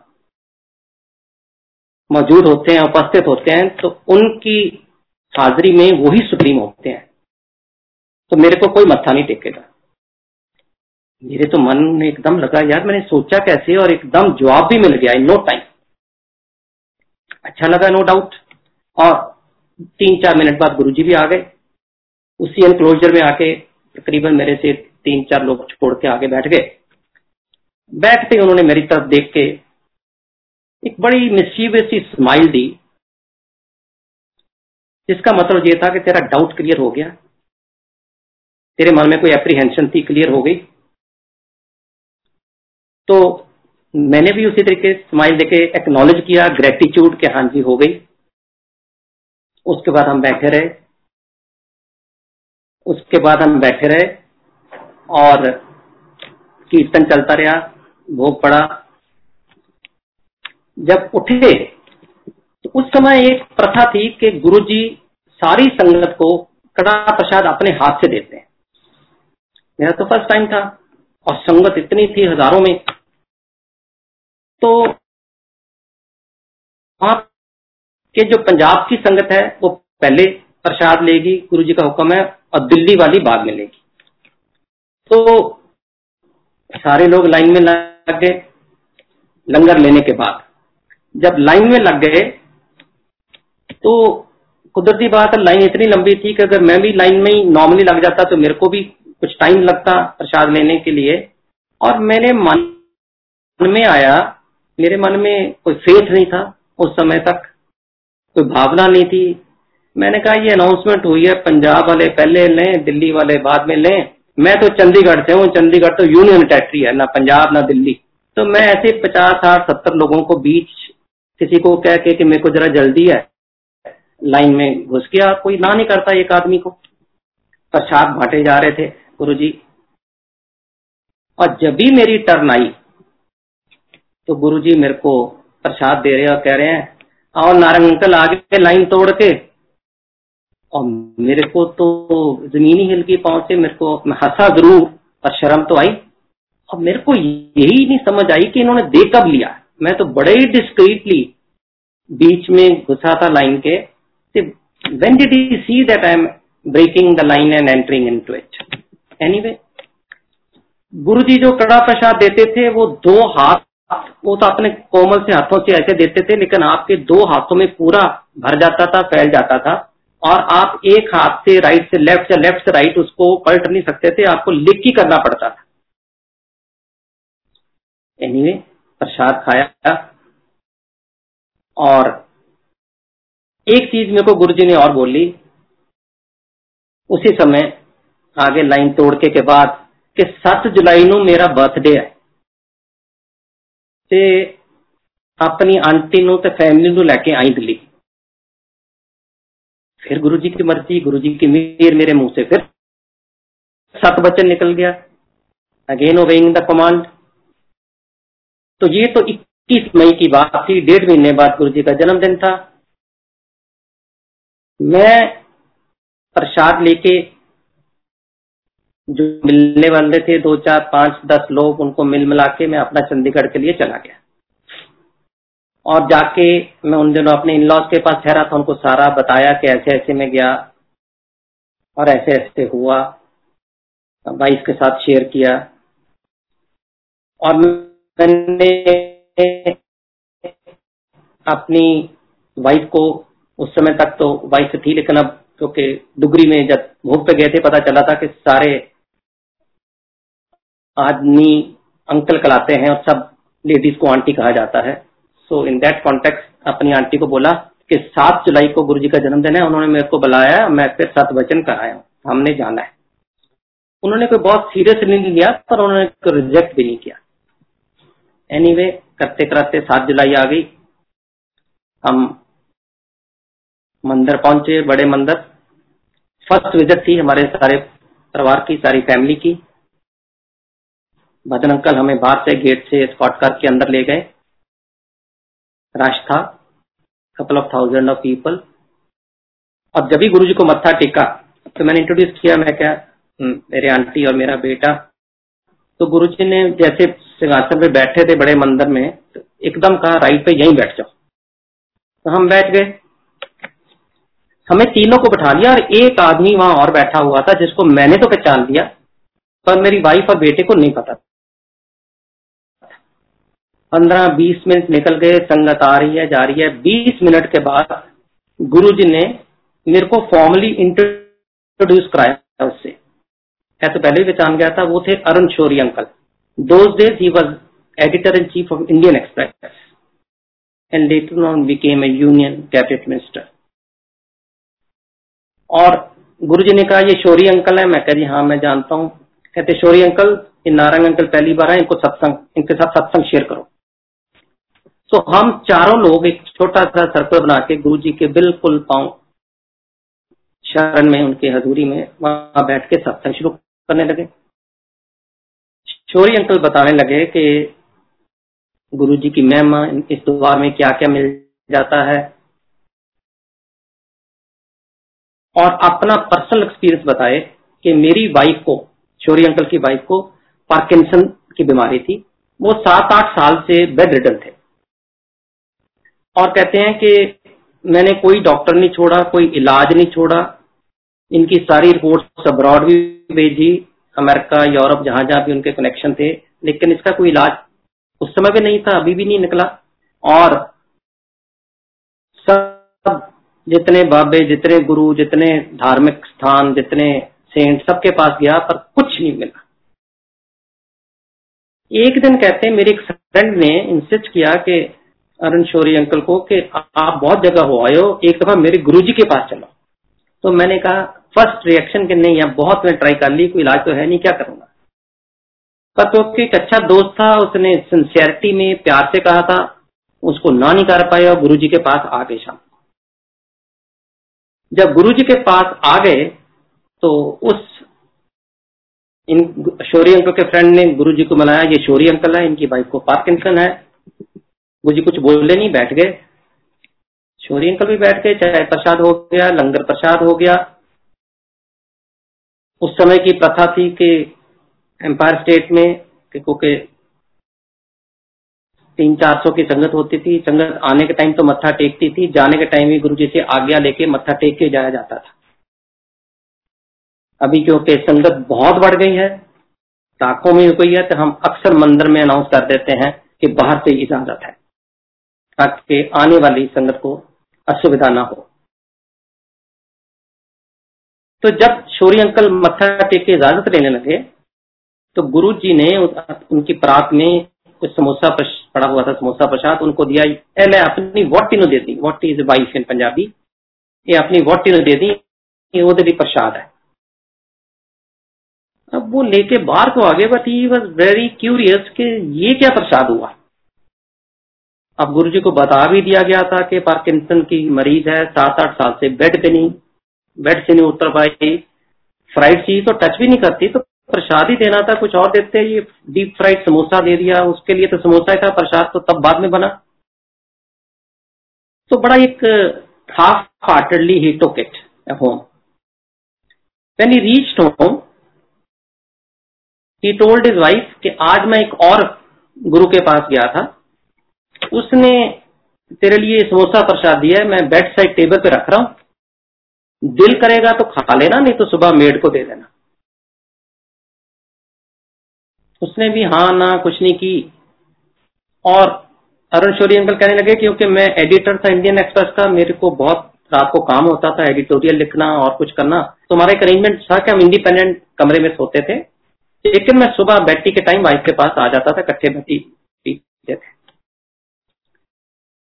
S1: मौजूद होते हैं, उपस्थित होते हैं तो उनकी हाजिरी में वही सुप्रीम होते हैं। तो मेरे को कोई मत्था नहीं टेकेगा। मेरे तो मन में एकदम लगा, यार मैंने सोचा कैसे और एकदम जवाब भी मिल गया इन नो टाइम। अच्छा लगा, नो डाउट। और तीन चार मिनट बाद गुरुजी भी आ गए। उसी एनक्लोजर में आके तकरीबन मेरे से तीन चार लोग छोड़ के आगे बैठ गए। बैठते ही उन्होंने मेरी तरफ़ देख के एक बड़ी मिसीबियस सी स्माइल दी, जिसका मतलब ये था कि तेरा डाउट क्लियर हो गया। तेरे मन में कोई एप्रीहेंशन थी क्लियर हो गई। तो मैंने भी उसी तरीके स्माइल देके एक्नॉलेज किया ग्रेटिट्यूड के हाँ जी, हो गई। उसके बाद हम बैठे रहे। उसके बाद हम बैठे रहे और कीर्तन चलता रहा, भोग पड़ा। जब उठे तो उस समय एक प्रथा थी कि गुरुजी सारी संगत को कड़ा प्रसाद अपने हाथ से देते हैं। मेरा तो फ़र्स्ट टाइम था और संगत इतनी थी हज़ारों में। तो वहाँ के जो पंजाब की संगत है, वो पहले प्रसाद लेगी, गुरु जी का हुक्म है, और दिल्ली वाली बाद में लेगी। तो सारे लोग लाइन में लग गए, लंगर लेने के बाद। जब लाइन में लग गए तो कुदरती बात है, लाइन इतनी लंबी थी कि अगर मैं भी लाइन में ही नॉर्मली लग जाता तो मेरे को भी कुछ टाइम लगता प्रसाद लेने के लिए। और मेरे मन में आया मेरे मन में कोई फेथ नहीं था उस समय तक, कोई भावना नहीं थी। मैंने कहा, ये अनाउंसमेंट हुई है, पंजाब वाले पहले लें, दिल्ली वाले बाद में लें। मैं तो चंडीगढ़ से हूँ, चंडीगढ़ तो यूनियन टेरेटरी है, ना पंजाब, ना दिल्ली। तो मैं ऐसे पचास, साठ, सत्तर लोगों को बीच किसी को कह के कि मेरे को जरा जल्दी है, लाइन में घुस गया। कोई ना नहीं करता एक आदमी को। प्रसाद बांटे जा रहे थे गुरु जी और जब भी मेरी टर्न आई तो गुरु जी मेरे को प्रसाद दे रहे और कह रहे हैं और नारंग अंकल आगे लाइन तोड़ के। और मेरे को तो ज़मीन ही हिल की पाँव से मेरे को हंसा ज़रूर और शर्म तो आई। और मेरे को यही नहीं समझ आई कि इन्होंने दे कब लिया। मैं तो बड़े ही डिस्क्रीटली बीच में घुसा था लाइन के। Did he see that I am breaking the line and entering in to it any Guru ji जो कड़ा प्रसाद देते थे, वो दो हाथ वो तो अपने कोमल से हाथों से ऐसे देते थे लेकिन आपके दो हाथों में पूरा भर जाता था फैल जाता था और आप एक हाथ से राइट से लेफ़्ट या लेफ़्ट से राइट उसको पलट नहीं सकते थे आपको लिख ही करना पड़ता था। एनीवे anyway, प्रसाद खाया और एक चीज़ मेरे को गुरु जी ने और बोली उसी समय आगे लाइन तोड़ के के बाद कि सत जुलाई नु मेरा बर्थडे है। ते अपनी आंटी नु ते फैमिली नु लेके आई दिल्ली फिर गुरु जी की मर्ज़ी गुरु जी की मीर मेरे मुँह से फिर सत बचन निकल गया अगेन ओबेइंग द कमांड तो ये तो 21 मई की बात थी डेढ़ महीने बाद गुरु जी का जन्मदिन था मैं प्रसाद लेके जो मिलने वाले थे, दो, चार, पाँच, दस लोग, उनको मिल मिला के मैं अपना चंडीगढ़ के लिए चला गया। और जाके मैं उन दिनों अपने इन लॉज के पास ठहरा था, उनको सारा बताया कि ऐसे ऐसे में गया और ऐसे ऐसे हुआ। वाइफ के साथ शेयर किया। और मैंने अपनी वाइफ को, उस समय तक तो वाइफ थी, लेकिन अब क्योंकि डुगरी में जब भूख पे गए थे, पता चला था कि सारे आदमी अंकल कलाते हैं और सब लेडीज़ को आंटी कहा जाता है। सो इन दैट कॉन्टेक्ट अपनी आंटी को बोला कि सात जुलाई को गुरु जी का जन्मदिन है उन्होंने मेरे को बुलाया मैं फिर सत वचन कराया हमने जाना है। उन्होंने कोई बहुत सीरियस नहीं लिया पर उन्होंने रिजेक्ट भी नहीं किया। एनी anyway, करते करते सात जुलाई आ गई। हम मंदिर पहुँचे बड़े मंदिर। फ़र्स्ट विज़िट थी हमारे सारे परिवार की सारी फैमिली की। भजन अंकल हमें बाहर से गेट से स्पॉट करके अंदर ले गए। रश था। Couple of thousand of people अब जब भी गुरु जी को मत्था टेका तो मैंने इंट्रोड्यूस किया मैं क्या हम्म, मेरे आंटी और मेरा बेटा। तो गुरु जी ने जैसे सिंहासन पे बैठे थे बड़े मंदिर में तो एकदम कहा राइट पे यहीं बैठ जाओ। तो हम बैठ गए। हमें तीनों को बैठा लिया और एक आदमी वहाँ और बैठा हुआ था जिसको मैंने तो पहचान लिया पर मेरी वाइफ और बेटे को नहीं पता पंद्रह बीस मिनट निकल गए संगत आ रही है, जा रही है। बीस मिनट के बाद गुरु जी ने मेरे को फॉर्मली इंट्रोड्यूस कराया उससे। है तो पहले भी पहचान गया था, वो थे Arun Shourie uncle. Those days he was editor in chief of Indian Express and later on became a union cabinet minister और गुरु जी ने कहा, ये शोरी अंकल है। मैं कह जी हाँ मैं जानता हूँ। कहते, शोरी अंकल, ये नारंग अंकल पहली बार है इनको सत्संग, इनके साथ सत्संग शेयर करो। तो हम चारों लोग एक छोटा सा सर्कल बना के गुरु जी के बिल्कुल पाँव शरण में, उनके हजूरी में, वहाँ बैठ के सत्संग शुरू करने लगे। शोरी अंकल बताने लगे कि गुरु जी की महिमा इस द्वार में क्या क्या मिल जाता है। और अपना पर्सनल एक्सपीरियंस बताए कि मेरी वाइफ को शोरी अंकल की वाइफ को पार्किंसन की बीमारी थी। वो सात आठ साल से बेड रिटर्न थे। और कहते हैं कि मैंने कोई डॉक्टर नहीं छोड़ा, कोई इलाज नहीं छोड़ा। इनकी सारी रिपोर्ट अब्रॉड भी भेजी, अमेरिका, यूरोप, जहाँ जहाँ भी उनके कनेक्शन थे, लेकिन इसका कोई इलाज उस समय भी नहीं था, अभी भी नहीं निकला। और सब जितने बाबे, जितने गुरु, जितने धार्मिक स्थान, जितने सेंट सबके पास गया, पर कुछ नहीं मिला। एक दिन कहते हैं, मेरे एक फ्रेंड ने इंसिस्ट किया कि अरुण शौरी अंकल को कि आप बहुत जगह हो हो एक दफ़ा मेरे गुरुजी के पास चलो। तो मैंने कहा फ़र्स्ट रिएक्शन के नहीं है बहुत मैं ट्राई कर ली, कोई इलाज तो है नहीं, क्या करूँगा? पर तो एक अच्छा दोस्त था, उसने सिंसियरिटी में प्यार से कहा था, उसको ना नहीं कर पाया, और गुरु जी के पास आ गए शाम जब गुरु जी के पास आ गए तो उस इन शोरी अंकल के फ्रेंड ने गुरु जी को मनाया ये शोरी अंकल है, इनकी वाइफ को पार्किंसन है। गुरु जी कुछ बोले नहीं बैठ गए। शोरी अंकल भी बैठ गए चाय प्रसाद हो गया, लंगर प्रसाद हो गया। उस समय की प्रथा थी कि एम्पायर स्टेट में क्योंकि तीन चार सौ की संगत होती थी। संगत आने के टाइम तो मत्था टेकती थी। जाने के टाइम भी गुरु जी से आज्ञा लेके मत्था टेक के जाया जाता था। अभी क्योंकि संगत बहुत बढ़ गई है, लाखों में हो गई है तो हम अक्सर मंदिर में अनाउंस कर देते हैं कि बाहर से इजाज़त है। ताकि आने वाली संगत को असुविधा ना हो। तो जब शोरी अंकल मत्था टेक के इजाज़त लेने लगे तो गुरु जी ने उनकी परात में कुछ समोसा पड़ा हुआ था, समोसा प्रसाद उनको दिया। ए, मैं अपनी वोटी नु दे दी। वोटी इज़ वाइफ इन पंजाबी। ये अपनी वोटी नु दे दी। भी प्रसाद है। अब वो लेके बाहर को आगे but he was very curious कि ये क्या प्रसाद हुआ। अब गुरु जी को बता भी दिया गया था कि पार्किंसन की मरीज़ है सात आठ साल से बेड पे नहीं, बेड से नहीं उतर पाई। फ्राइड चीज़ तो टच भी नहीं करती तो प्रसाद ही देना था, कुछ और देते ये डीप फ्राइड समोसा दे दिया, उसके लिए तो समोसा का प्रसाद तो तब बाद में बना। तो बड़ा एक half heartedly he took it home when he reach home he told his wife कि आज मैं एक और गुरु के पास गया था। उसने तेरे लिए समोसा प्रसाद दिया है, मैं बेड साइड टेबल पे रख रहा हूँ। दिल करेगा तो खा लेना, नहीं तो सुबह मेड को दे देना। उसने भी हाँ ना, कुछ नहीं की। और अरुण शोरी अंकल कहने लगे क्योंकि मैं एडिटर था इंडियन एक्सप्रेस का मेरे को बहुत रात को काम होता था एडिटोरियल लिखना और कुछ करना। तो हमारा एक अरेंजमेंट था कि हम इंडिपेंडेंट कमरे में सोते थे, लेकिन मैं सुबह बैठी के टाइम वाइफ के पास आ जाता था कट्ठे बैठी थे।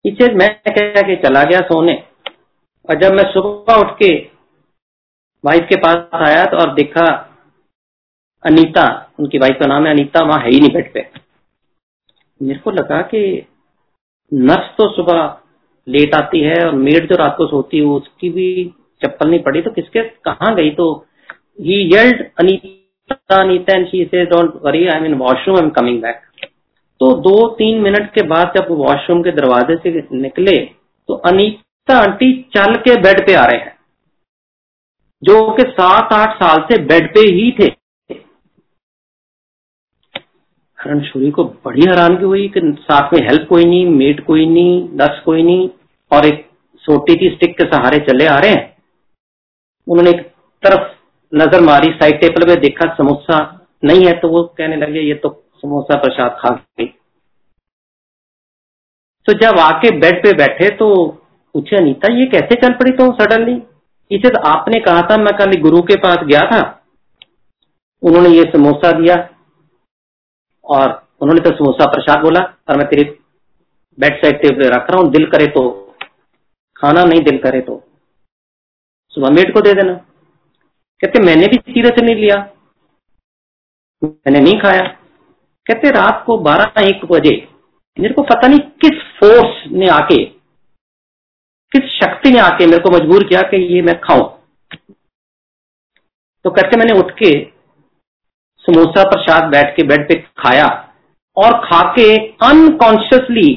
S1: इसे मैं कह के चला गया सोने। और जब मैं सुबह उठ के वाइफ के पास आया तो और देखा अनीता, उनकी वाइफ का नाम है अनीता, वहाँ है ही नहीं बेड पे। मेरे को लगा कि नर्स तो सुबह लेट आती है और मेड जो रात को सोती है, उसकी भी चप्पल नहीं पड़ी तो किसके, कहा गई? तो he yelled Anita Anita and she say don't worry I mean washroom I am coming back तो दो तीन मिनट के बाद जब वॉशरूम के दरवाजे से निकले तो अनीता आंटी चल के बेड पे आ रहे हैं, जो कि सात आठ साल से बेड पे ही थे। शूरी को बड़ी हैरानगी हुई कि साथ में हेल्प कोई नहीं मेट कोई नहीं नर्स कोई नहीं, और एक सोटी की स्टिक के सहारे चले आ रहे हैं। उन्होंने एक तरफ़ नज़र मारी साइड टेबल में देखा, समोसा नहीं है तो वो कहने लगे, ये तो समोसा प्रसाद खा गई तो जब आके बेड पे बैठे तो पूछे, अनीता, ये कैसे चल पड़ी तो सडनली? इसे तो आपने कहा था, मैं कल गुरु के पास गया था। उन्होंने ये समोसा दिया और उन्होंने तो समोसा प्रसाद बोला और मैं तेरे बेड साइड टेबल रख रहा हूँ, दिल करे तो खाना नहीं दिल करे तो। सुबह मेट को दे देना। कहते, मैंने भी सीरत नहीं लिया, मैंने नहीं खाया। कहते रात को बारह एक बजे, मेरे को पता नहीं किस फोर्स ने आके, किस शक्ति ने आके मेरे को मजबूर किया कि ये मैं खाऊं। तो कहते मैंने उठ के समोसा प्रसाद बैठ के बेड पे खाया और खाके अनकॉन्शियसली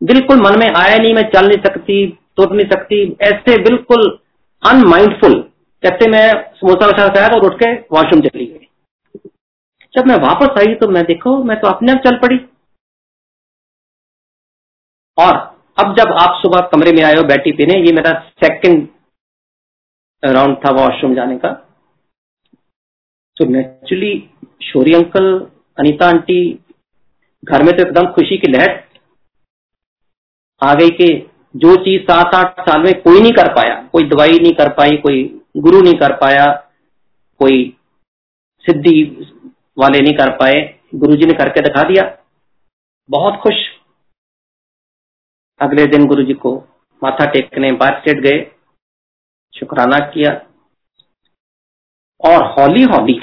S1: बिल्कुल मन में आया नहीं, मैं चल नहीं सकती तुर नहीं सकती, ऐसे बिल्कुल अनमाइंडफुल कहते मैं समोसा प्रसाद खाया और उठ के वॉशरूम चली गई। जब मैं वापस आई तो मैं देखो, मैं तो अपने आप चल पड़ी। और अब जब आप सुबह कमरे में आए हो बैठी पीने, ये मेरा सेकंड राउंड था वॉशरूम जाने का। तो naturally Shourie uncle, Anita aunty, घर में तो एकदम खुशी की लहर आ गई कि जो चीज़ सात आठ साल में कोई नहीं कर पाया, कोई दवाई नहीं कर पाई, कोई गुरु नहीं कर पाया, कोई सिद्धि वाले नहीं कर पाए गुरु जी ने करके दिखा दिया। बहुत खुश। अगले दिन गुरु जी को माथा टेकने बार स्टेट गए, शुक्राना किया। और हौली हौली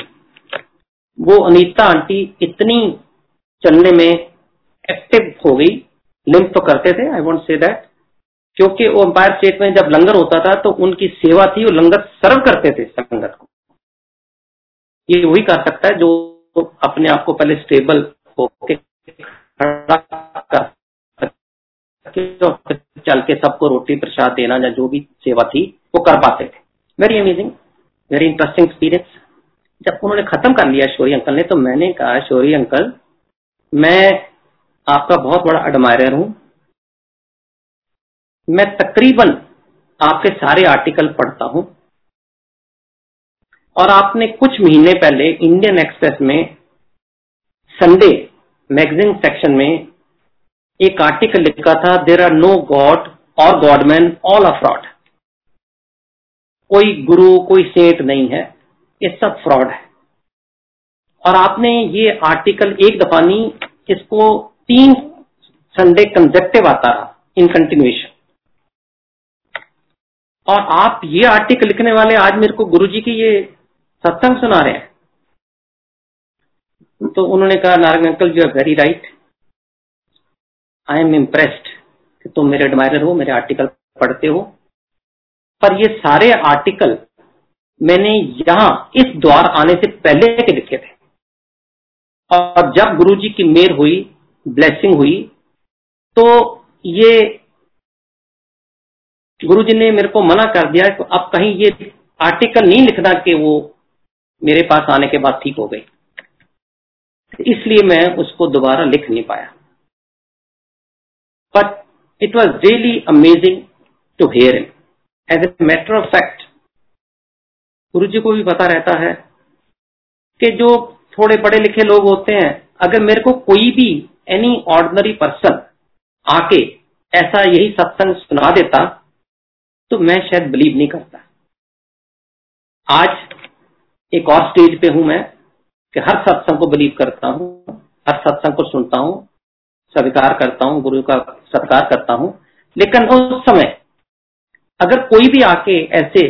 S1: वो अनीता आंटी इतनी चलने में एक्टिव हो गई लिंक तो करते थे आई वॉन्ट से दैट क्योंकि वो अंपायर स्टेट में जब लंगर होता था तो उनकी सेवा थी, वो लंगर सर्व करते थे संगत को। ये वही कर सकता है जो अपने आप को पहले स्टेबल होके चल के सबको रोटी प्रसाद देना या जो भी सेवा थी, वो कर पाते थे। Very amazing very interesting experience जब उन्होंने खत्म कर लिया शोरी अंकल ने तो मैंने कहा, शोरी अंकल, मैं आपका बहुत बड़ा एडमायर हूँ। मैं तकरीबन आपके सारे आर्टिकल पढ़ता हूँ। और आपने कुछ महीने पहले इंडियन एक्सप्रेस में संडे मैगजीन सेक्शन में एक आर्टिकल लिखा था देर आर नो गॉड और गॉडमैन ऑल अ फ्रॉड कोई गुरु, कोई सेंट नहीं है, ये सब फ्रॉड है। और आपने ये आर्टिकल एक दफ़ा नहीं, इसको तीन संडे कंजेक्टिव आता रहा इन कंटिन्यूएशन और आप ये आर्टिकल लिखने वाले, आज मेरे को गुरुजी की ये सत्संग सुना रहे हैं। तो उन्होंने कहा Narayan uncle you are very right I am impressed कि तुम मेरे एडमायर हो, मेरे आर्टिकल पढ़ते हो। पर ये सारे आर्टिकल मैंने यहाँ इस द्वार आने से पहले के लिखे थे। और जब गुरुजी की मेर हुई ब्लेसिंग हुई तो ये गुरुजी ने मेरे को मना कर दिया कि अब कहीं ये आर्टिकल नहीं लिखना कि वो मेरे पास आने के बाद ठीक हो गई। इसलिए मैं उसको दोबारा लिख नहीं पाया। But it was really amazing to hear in as a matter of fact Guru ji को भी पता रहता है कि जो थोड़े पढ़े लिखे लोग होते हैं, अगर मेरे को कोई भी एनी ऑर्डनरी पर्सन आके ऐसा यही सत्संग सुना देता तो मैं शायद बिलीव नहीं करता। आज एक और स्टेज पे हूँ मैं, कि हर सत्संग को बिलीव करता हूँ, हर सत्संग को सुनता हूँ, स्वीकार करता हूँ, गुरु का सत्कार करता हूँ। लेकिन उस समय, अगर कोई भी आके ऐसे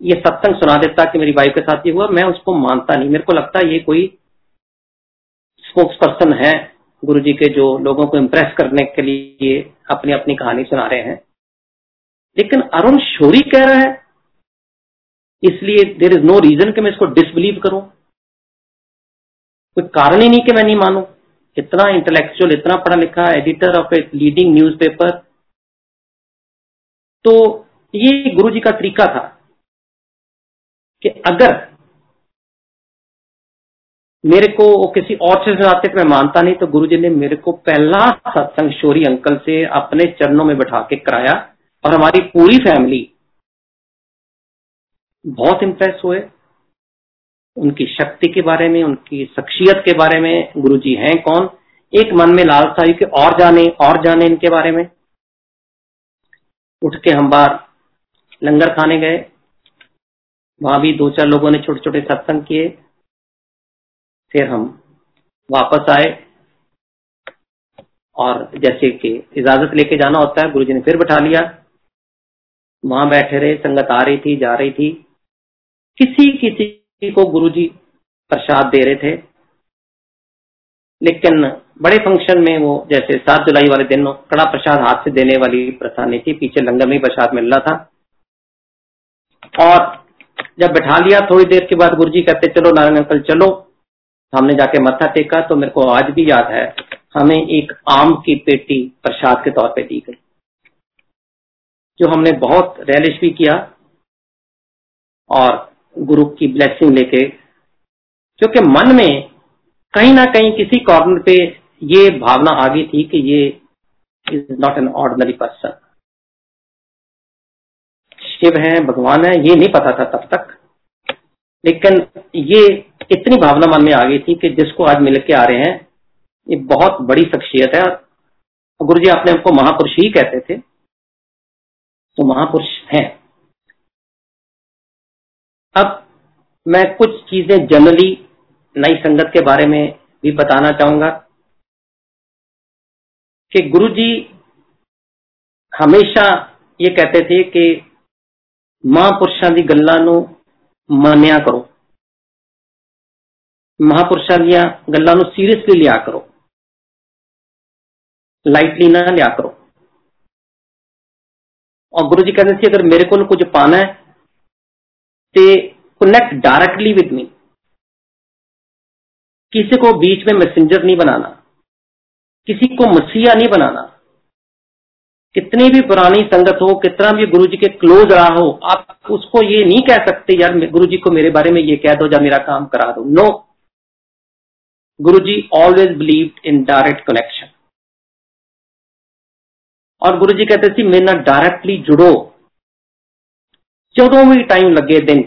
S1: ये सत्संग सुना देता कि मेरी वाइफ के साथ ये हुआ, मैं उसको मानता नहीं। मेरे को लगता ये कोई स्पोक्स पर्सन है गुरु जी के जो लोगों को इम्प्रेस करने के लिए अपनी अपनी कहानी सुना रहे हैं। लेकिन अरुण शोरी कह रहा है इसलिए देर इज़ नो रीजन कि मैं इसको डिसबिलीव करूँ। कोई कारण ही नहीं कि मैं नहीं मानू। इतना इंटेलेक्चुअल इतना पढ़ा लिखा editor of a leading newspaper तो ये गुरु जी का तरीका था कि अगर मेरे को किसी और से सुनाते मैं मानता नहीं तो गुरुजी ने मेरे को पहला सत्संग शोरी अंकल से अपने चरणों में बैठा के कराया और हमारी पूरी फैमिली बहुत इम्प्रेस हुए। उनकी शक्ति के बारे में, उनकी शख्सियत के बारे में गुरु जी हैं कौन? एक मन में लालसा हुई कि और जाने और जाने इनके बारे में। उठ के हम बाहर लंगर खाने गए। वहाँ भी दो चार लोगों ने छोटे छोटे सत्संग किए। फिर हम वापस आए। और जैसे कि इजाज़त लेके जाना होता है, गुरुजी ने फिर बैठा लिया। वहाँ बैठे रहे, संगत आ रही थी, जा रही थी। किसी किसी को गुरुजी प्रसाद दे रहे थे। लेकिन बड़े फ़ंक्शन में वो जैसे सात जुलाई वाले दिन कड़ा प्रसाद हाथ से देने वाली प्रथा नहीं थी। पीछे लंगर में प्रसाद मिल रहा था। और जब बैठा लिया थोड़ी देर के बाद गुरुजी कहते, चलो नारायण अंकल, चलो। हमने जाके मत्था टेका तो मेरे को आज भी याद है, हमें एक आम की पेटी प्रसाद के तौर पे दी गई, जो हमने बहुत रैलिश भी किया। और गुरु की ब्लेसिंग लेके, क्योंकि मन में कहीं ना कहीं किसी कॉर्नर पे ये भावना आ गई थी कि ये is not an ordinary person Shiv है, भगवान है, ये नहीं पता था तब तक। लेकिन ये इतनी भावना मन में आ गई थी कि जिसको आज मिल के आ रहे हैं, ये बहुत बड़ी शख्सियत है। गुरु जी अपने महापुरुष ही कहते थे। तो महापुरुष हैं। मैं कुछ चीजें जनरली नई संगत के बारे में भी बताना चाहूंगा कि गुरु जी हमेशा ये कहते थे कि महापुरुषों की गल्लां ਨੂੰ ਮੰਨਿਆ ਕਰੋ ਮਹਾਪੁਰਸ਼ਾਂ ਦੀਆਂ ਗੱਲਾਂ ਨੂੰ ਸੀਰੀਅਸਲੀ ਲਿਆ ਕਰੋ ਲਾਈਟਲੀ ਨਾ ਲਿਆ ਕਰੋ और गुरु जी कहते थे अगर मेरे को कुछ पाना है तो कनेक्ट डायरेक्टली विद मी किसी को बीच में मैसेंजर नहीं बनाना। किसी को मसीहा नहीं बनाना। कितनी भी पुरानी संगत हो, कितना भी गुरु जी के क्लोज रहा हो, आप उसको ये नहीं कह सकते, यार गुरु जी को मेरे बारे में ये कह दो, या मेरा काम करा दो। No Guru ji always believe in direct connection और गुरु जी कहते थे, मेरे ना डायरेक्टली जुड़ो। चौदह भी टाइम लगे दिन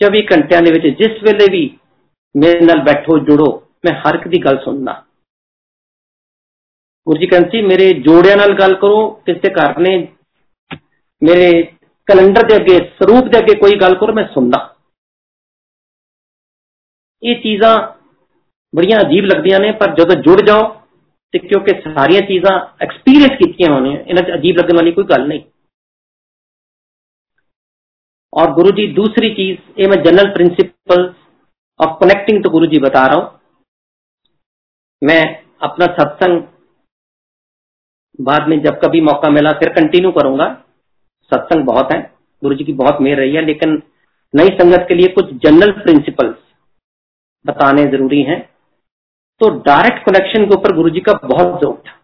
S1: 24 ਘੰਟਿਆਂ ਦੇ ਵਿੱਚ ਜਿਸ ਵੇਲੇ ਵੀ ਮੇਰੇ ਨਾਲ ਬੈਠੋ ਜੁੜੋ ਮੈਂ ਹਰ ਇੱਕ ਦੀ ਗੱਲ ਸੁਣਨਾ ਗੁਰੂ ਜੀ ਕਹਿੰਦੇ ਸੀ ਮੇਰੇ ਜੋੜਿਆਂ ਨਾਲ ਗੱਲ ਕਰੋ ਕਿਸੇ ਘਰ ਨੇ ਮੇਰੇ ਕੈਲੰਡਰ ਦੇ ਅੱਗੇ ਸਰੂਪ ਦੇ ਅੱਗੇ ਕੋਈ ਗੱਲ ਕਰੋ ਮੈਂ ਸੁਣਦਾ ਇਹ ਚੀਜ਼ਾਂ ਬੜੀਆਂ ਅਜੀਬ ਲੱਗਦੀਆਂ ਨੇ ਪਰ ਜਦੋਂ ਜੁੜ ਜਾਓ ਤੇ ਕਿਉਂਕਿ ਸਾਰੀਆਂ ਚੀਜ਼ਾਂ ਐਕਸਪੀਰੀਅੰਸ ਕੀਤੀਆਂ ਹੋਣੀਆਂ ਇਹਨਾਂ 'ਚ ਅਜੀਬ ਲੱਗਣ ਵਾਲੀ ਕੋਈ ਗੱਲ ਨਹੀਂ और गुरु जी दूसरी चीज़, ये मैं general principle of connecting to Guru ji बता रहा हूँ। मैं अपना सत्संग बाद में जब कभी मौका मिला, फिर कंटिन्यू करूँगा। सत्संग बहुत है गुरु जी की बहुत मेहर रही है, लेकिन नई संगत के लिए कुछ जनरल प्रिंसिपल्स बताने ज़रूरी हैं। तो डायरेक्ट कनेक्शन के ऊपर गुरु जी का बहुत ज़ोर था।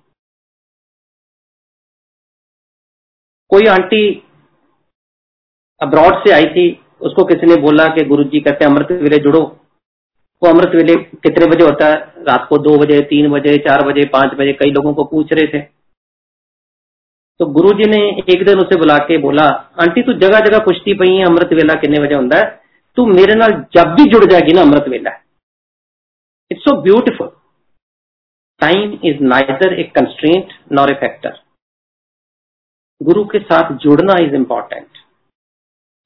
S1: कोई आंटी अब्रॉड से आई थी, उसको किसी ने बोला कि गुरु जी कहते अमृत वेले जुड़ो। वो अमृत वेले कितने बजे होता है? रात को दो बजे, तीन बजे, चार बजे, पाँच बजे, कई लोगों को पूछ रहे थे। तो गुरु जी ने एक दिन उसे बुला के बोला, आंटी, तू जगह जगह पुछती पई है, अमृत वेला कितने बजे होता है? तू मेरे नाल जब भी जुड़ जाएगी ना, Amrit Vela. It's so beautiful time is neither a constraint nor a factor Guru के साथ जुड़ना इज़ इंपॉर्टेंट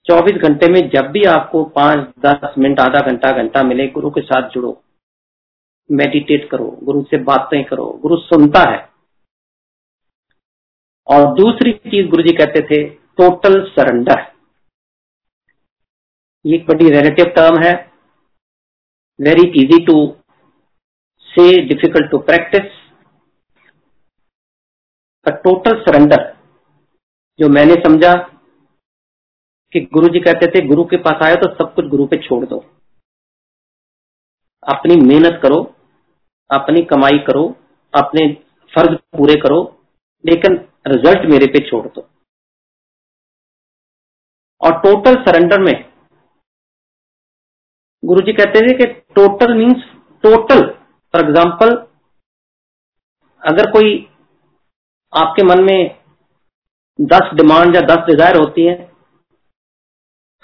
S1: 24 घंटे में जब भी आपको पाँच, दस मिनट, आधा घंटा घंटा मिले, गुरु के साथ जुड़ो। मेडिटेट करो, गुरु से बातें करो, गुरु सुनता है। और दूसरी चीज़ गुरु जी कहते थे टोटल सरेंडर ये एक बड़ी रिलेटिव टर्म है। Very easy to say difficult to practice total surrender जो मैंने समझा कि गुरु जी कहते थे, गुरु के पास आए तो सब कुछ गुरु पे छोड़ दो। अपनी मेहनत करो, अपनी कमाई करो, अपने फ़र्ज़ पूरे करो, लेकिन रिज़ल्ट मेरे पे छोड़ दो। और टोटल सरेंडर में, गुरु जी कहते थे कि total means total for example अगर कोई आपके मन में दस डिमांड या दस डिज़ायर होती है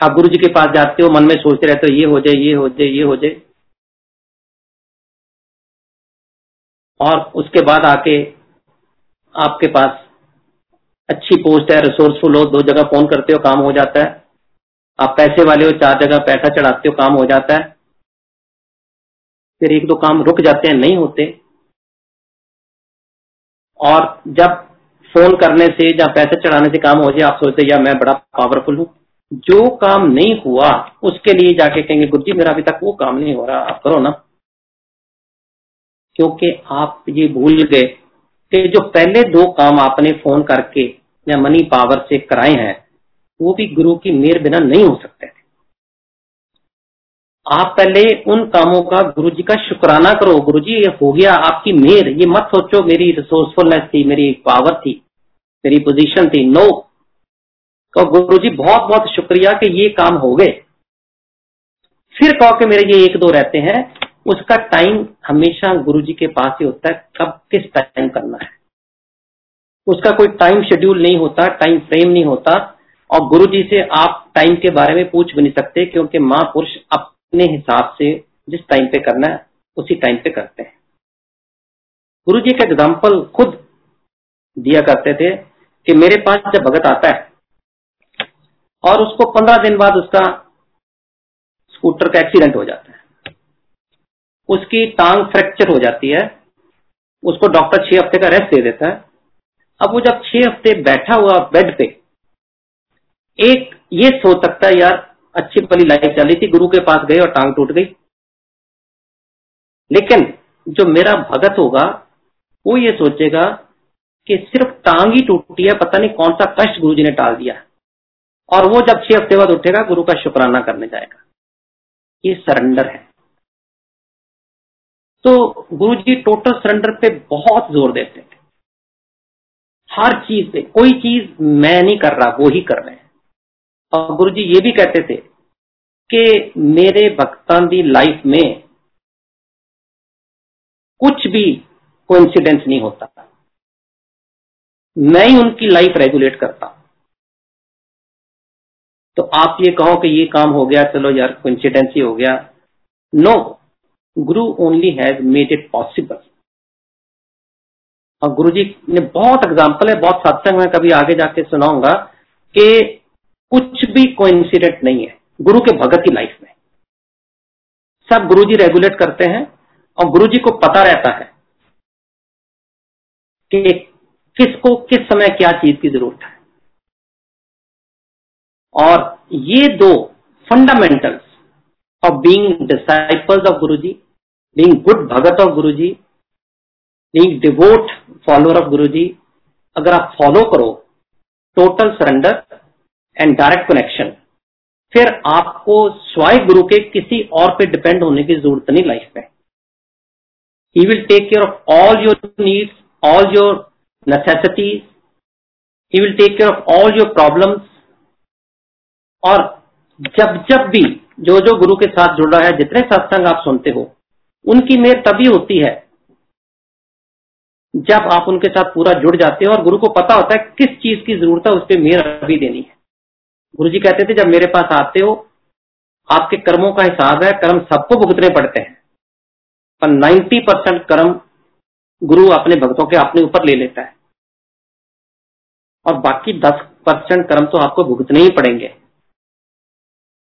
S1: आप गुरु जी के पास जाते हो, मन में सोचते रहते हो, ये हो जाए, ये हो जाए, ये हो जाए। और उसके बाद आके आपके पास अच्छी पोस्ट है रिसोर्सफुल हो, दो जगह फ़ोन करते हो, काम हो जाता है। आप पैसे वाले हो, चार जगह पैसा चढ़ाते हो, काम हो जाता है। फिर एक दो काम रुक जाते हैं, नहीं होते। और जब फ़ोन करने से या पैसे चढ़ाने से काम हो जाए, आप सोचते या मैं बड़ा पावरफुल हूँ। जो काम नहीं हुआ, उसके लिए जाके कहेंगे, गुरु जी, मेरा अभी तक वो काम नहीं हो रहा, आप करो ना। क्योंकि आप ये भूल गए कि जो पहले दो काम आपने फ़ोन करके या मनी पावर से कराए हैं, वो भी गुरु की मेर बिना नहीं हो सकते थे। आप पहले उन कामों का गुरु जी का शुक्राना करो। गुरु जी, ये हो गया आपकी मेहर ये मत सोचो मेरी रिसोर्सफुलनेस थी, मेरी पावर थी, मेरी पोजीशन थी। नो तो गुरु जी बहुत बहुत शुक्रिया कि ये काम हो गए। फिर कहो कि मेरे ये एक दो रहते हैं, उसका टाइम हमेशा गुरु जी के पास ही होता है, कब, किस टाइम करना है। उसका कोई टाइम शेड्यूल नहीं होता टाइम फ्रेम नहीं होता, और गुरु जी से आप टाइम के बारे में पूछ भी नहीं सकते, क्योंकि महापुरुष अब अपने हिसाब से जिस टाइम पे करना है, उसी टाइम पे करते हैं। गुरु जी का एग्ज़ाम्पल खुद दिया करते थे कि मेरे पास जब भगत आता है और उसको पंद्रह दिन बाद उसका स्कूटर का एक्सीडेंट हो जाता है। उसकी टांग फ्रैक्चर हो जाती है। उसको डॉक्टर छह हफ़्ते का रेस्ट दे देता है। अब वो जब छह हफ़्ते बैठा हुआ बेड पे, एक ये सोच सकता है, यार, अच्छी पली लाइफ चली थी, गुरु के पास गए और टांग टूट गई। लेकिन जो मेरा भगत होगा, वो ये सोचेगा कि सिर्फ़ टांग ही टूटी है, पता नहीं कौन सा कष्ट गुरु जी ने टाल दिया। और वो जब छह हफ़्ते बाद उठेगा, गुरु का शुक्राना करने जाएगा। ये सरेंडर है। तो गुरु जी टोटल सरेंडर पे बहुत ज़ोर देते थे हर चीज़ पे, कोई चीज़ मैं नहीं कर रहा, वो ही कर रहे हैं। और गुरु जी ये भी कहते थे कि मेरे भक्तान की लाइफ में कुछ भी कोइंसिडेंस नहीं होता। मैं ही उनकी लाइफ रेगुलेट करता तो आप ये कहो कि ये काम हो गया, चलो यार कोइंसिडेंस ही गया। No Guru only has made it possible और गुरु जी ने बहुत एग्ज़ाम्पल है, बहुत सत्संग में कभी आगे जाके सुनाऊँगा कि कुछ भी कोइंसिडेंट नहीं है, गुरु के भगत की लाइफ में। सब गुरु जी रेगुलेट करते हैं और गुरु जी को पता रहता है कि किसको, किस समय क्या चीज़ की ज़रूरत है। और ये दो fundamentals of being disciples of Guru ji being good bhagat ji being devote follower of Guru ji अगर आप फॉलो करो total surrender and direct connection फिर आपको स्वाय गुरु के किसी और पे डिपेंड होने की ज़रूरत नहीं लाइफ में he will take care of all your needs all your necessities. He will take care of all your problems. और जब जब भी जो जो गुरु के साथ जुड़ रहा है, जितने सत्संग आप सुनते हो, उनकी मेर तभी होती है जब आप उनके साथ पूरा जुड़ जाते हो और गुरु को पता होता है किस चीज़ की ज़रूरत है, उस पर मेर अभी देनी है। गुरु जी कहते थे, जब मेरे पास आते हो, आपके कर्मों का हिसाब है, कर्म सबको भुगतने पड़ते हैं। पर 90 परसेंट कर्म गुरु अपने भक्तों के अपने ऊपर ले लेता है। और बाकी दस परसेंट कर्म तो आपको भुगतने ही पड़ेंगे।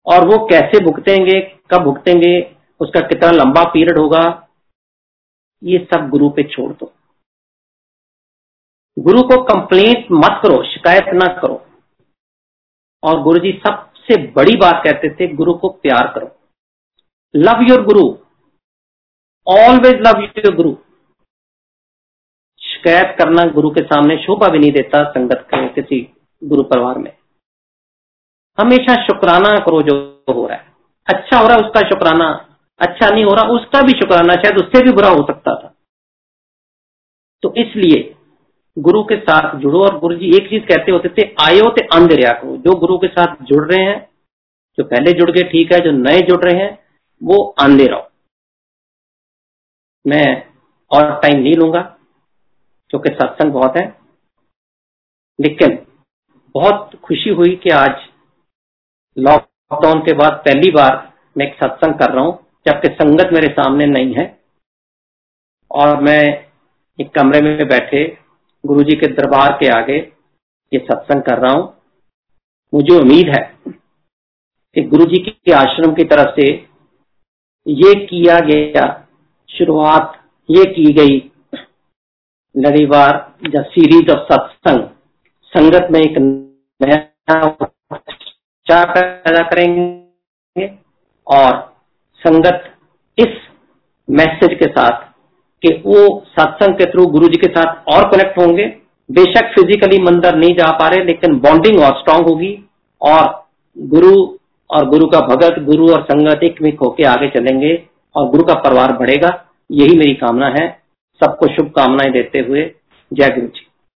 S1: और वो कैसे भुगतेंगे, कब भुगतेंगे, उसका कितना लंबा पीरियड होगा, ये सब गुरु पे छोड़ दो। गुरु को कंप्लेंट मत करो, शिकायत ना करो। और गुरु जी सबसे बड़ी बात कहते थे, गुरु को प्यार करो। Love your Guru. Always love your Guru. शिकायत करना गुरु के सामने शोभा भी नहीं देता संगत के किसी गुरु परिवार में। हमेशा शुक्राना करो जो हो रहा है। अच्छा हो रहा है उसका शुक्राना अच्छा नहीं हो रहा उसका भी शुक्राना, शायद उससे भी बुरा हो सकता था। तो इसलिए गुरु के साथ जुड़ो और गुरु जी एक चीज़ कहते होते थे, आयो ते अंधेरिया करो। जो गुरु के साथ जुड़ रहे हैं, जो पहले जुड़ गए ठीक है, जो नए जुड़ रहे हैं, वो आंधे रहो। मैं और टाइम नहीं लूँगा, क्योंकि सत्संग बहुत है। लेकिन बहुत खुशी हुई कि आज लॉकडाउन के बाद पहली बार मैं एक सत्संग कर रहा हूँ जबकि संगत मेरे सामने नहीं है। और मैं एक कमरे में बैठे गुरुजी के दरबार के आगे ये सत्संग कर रहा हूँ। मुझे उम्मीद है कि गुरुजी के आश्रम की तरफ़ से ये किया गया शुरुआत, ये की गई लड़ीवार द सीरीज़ ऑफ़ सत्संग संगत में एक नया पैदा करेंगे? और संगत इस मैसेज के साथ कि वो सत्संग के थ्रू गुरु जी के साथ और कनेक्ट होंगे। बेशक फिजिकली मंदिर नहीं जा पा रहे, लेकिन बॉन्डिंग और स्ट्रांग होगी। और गुरु और गुरु का भगत, गुरु और संगत एक मिक होके आगे चलेंगे और गुरु का परिवार बढ़ेगा। यही मेरी कामना है। सबको शुभकामनाएँ देते हुए जय गुरु जी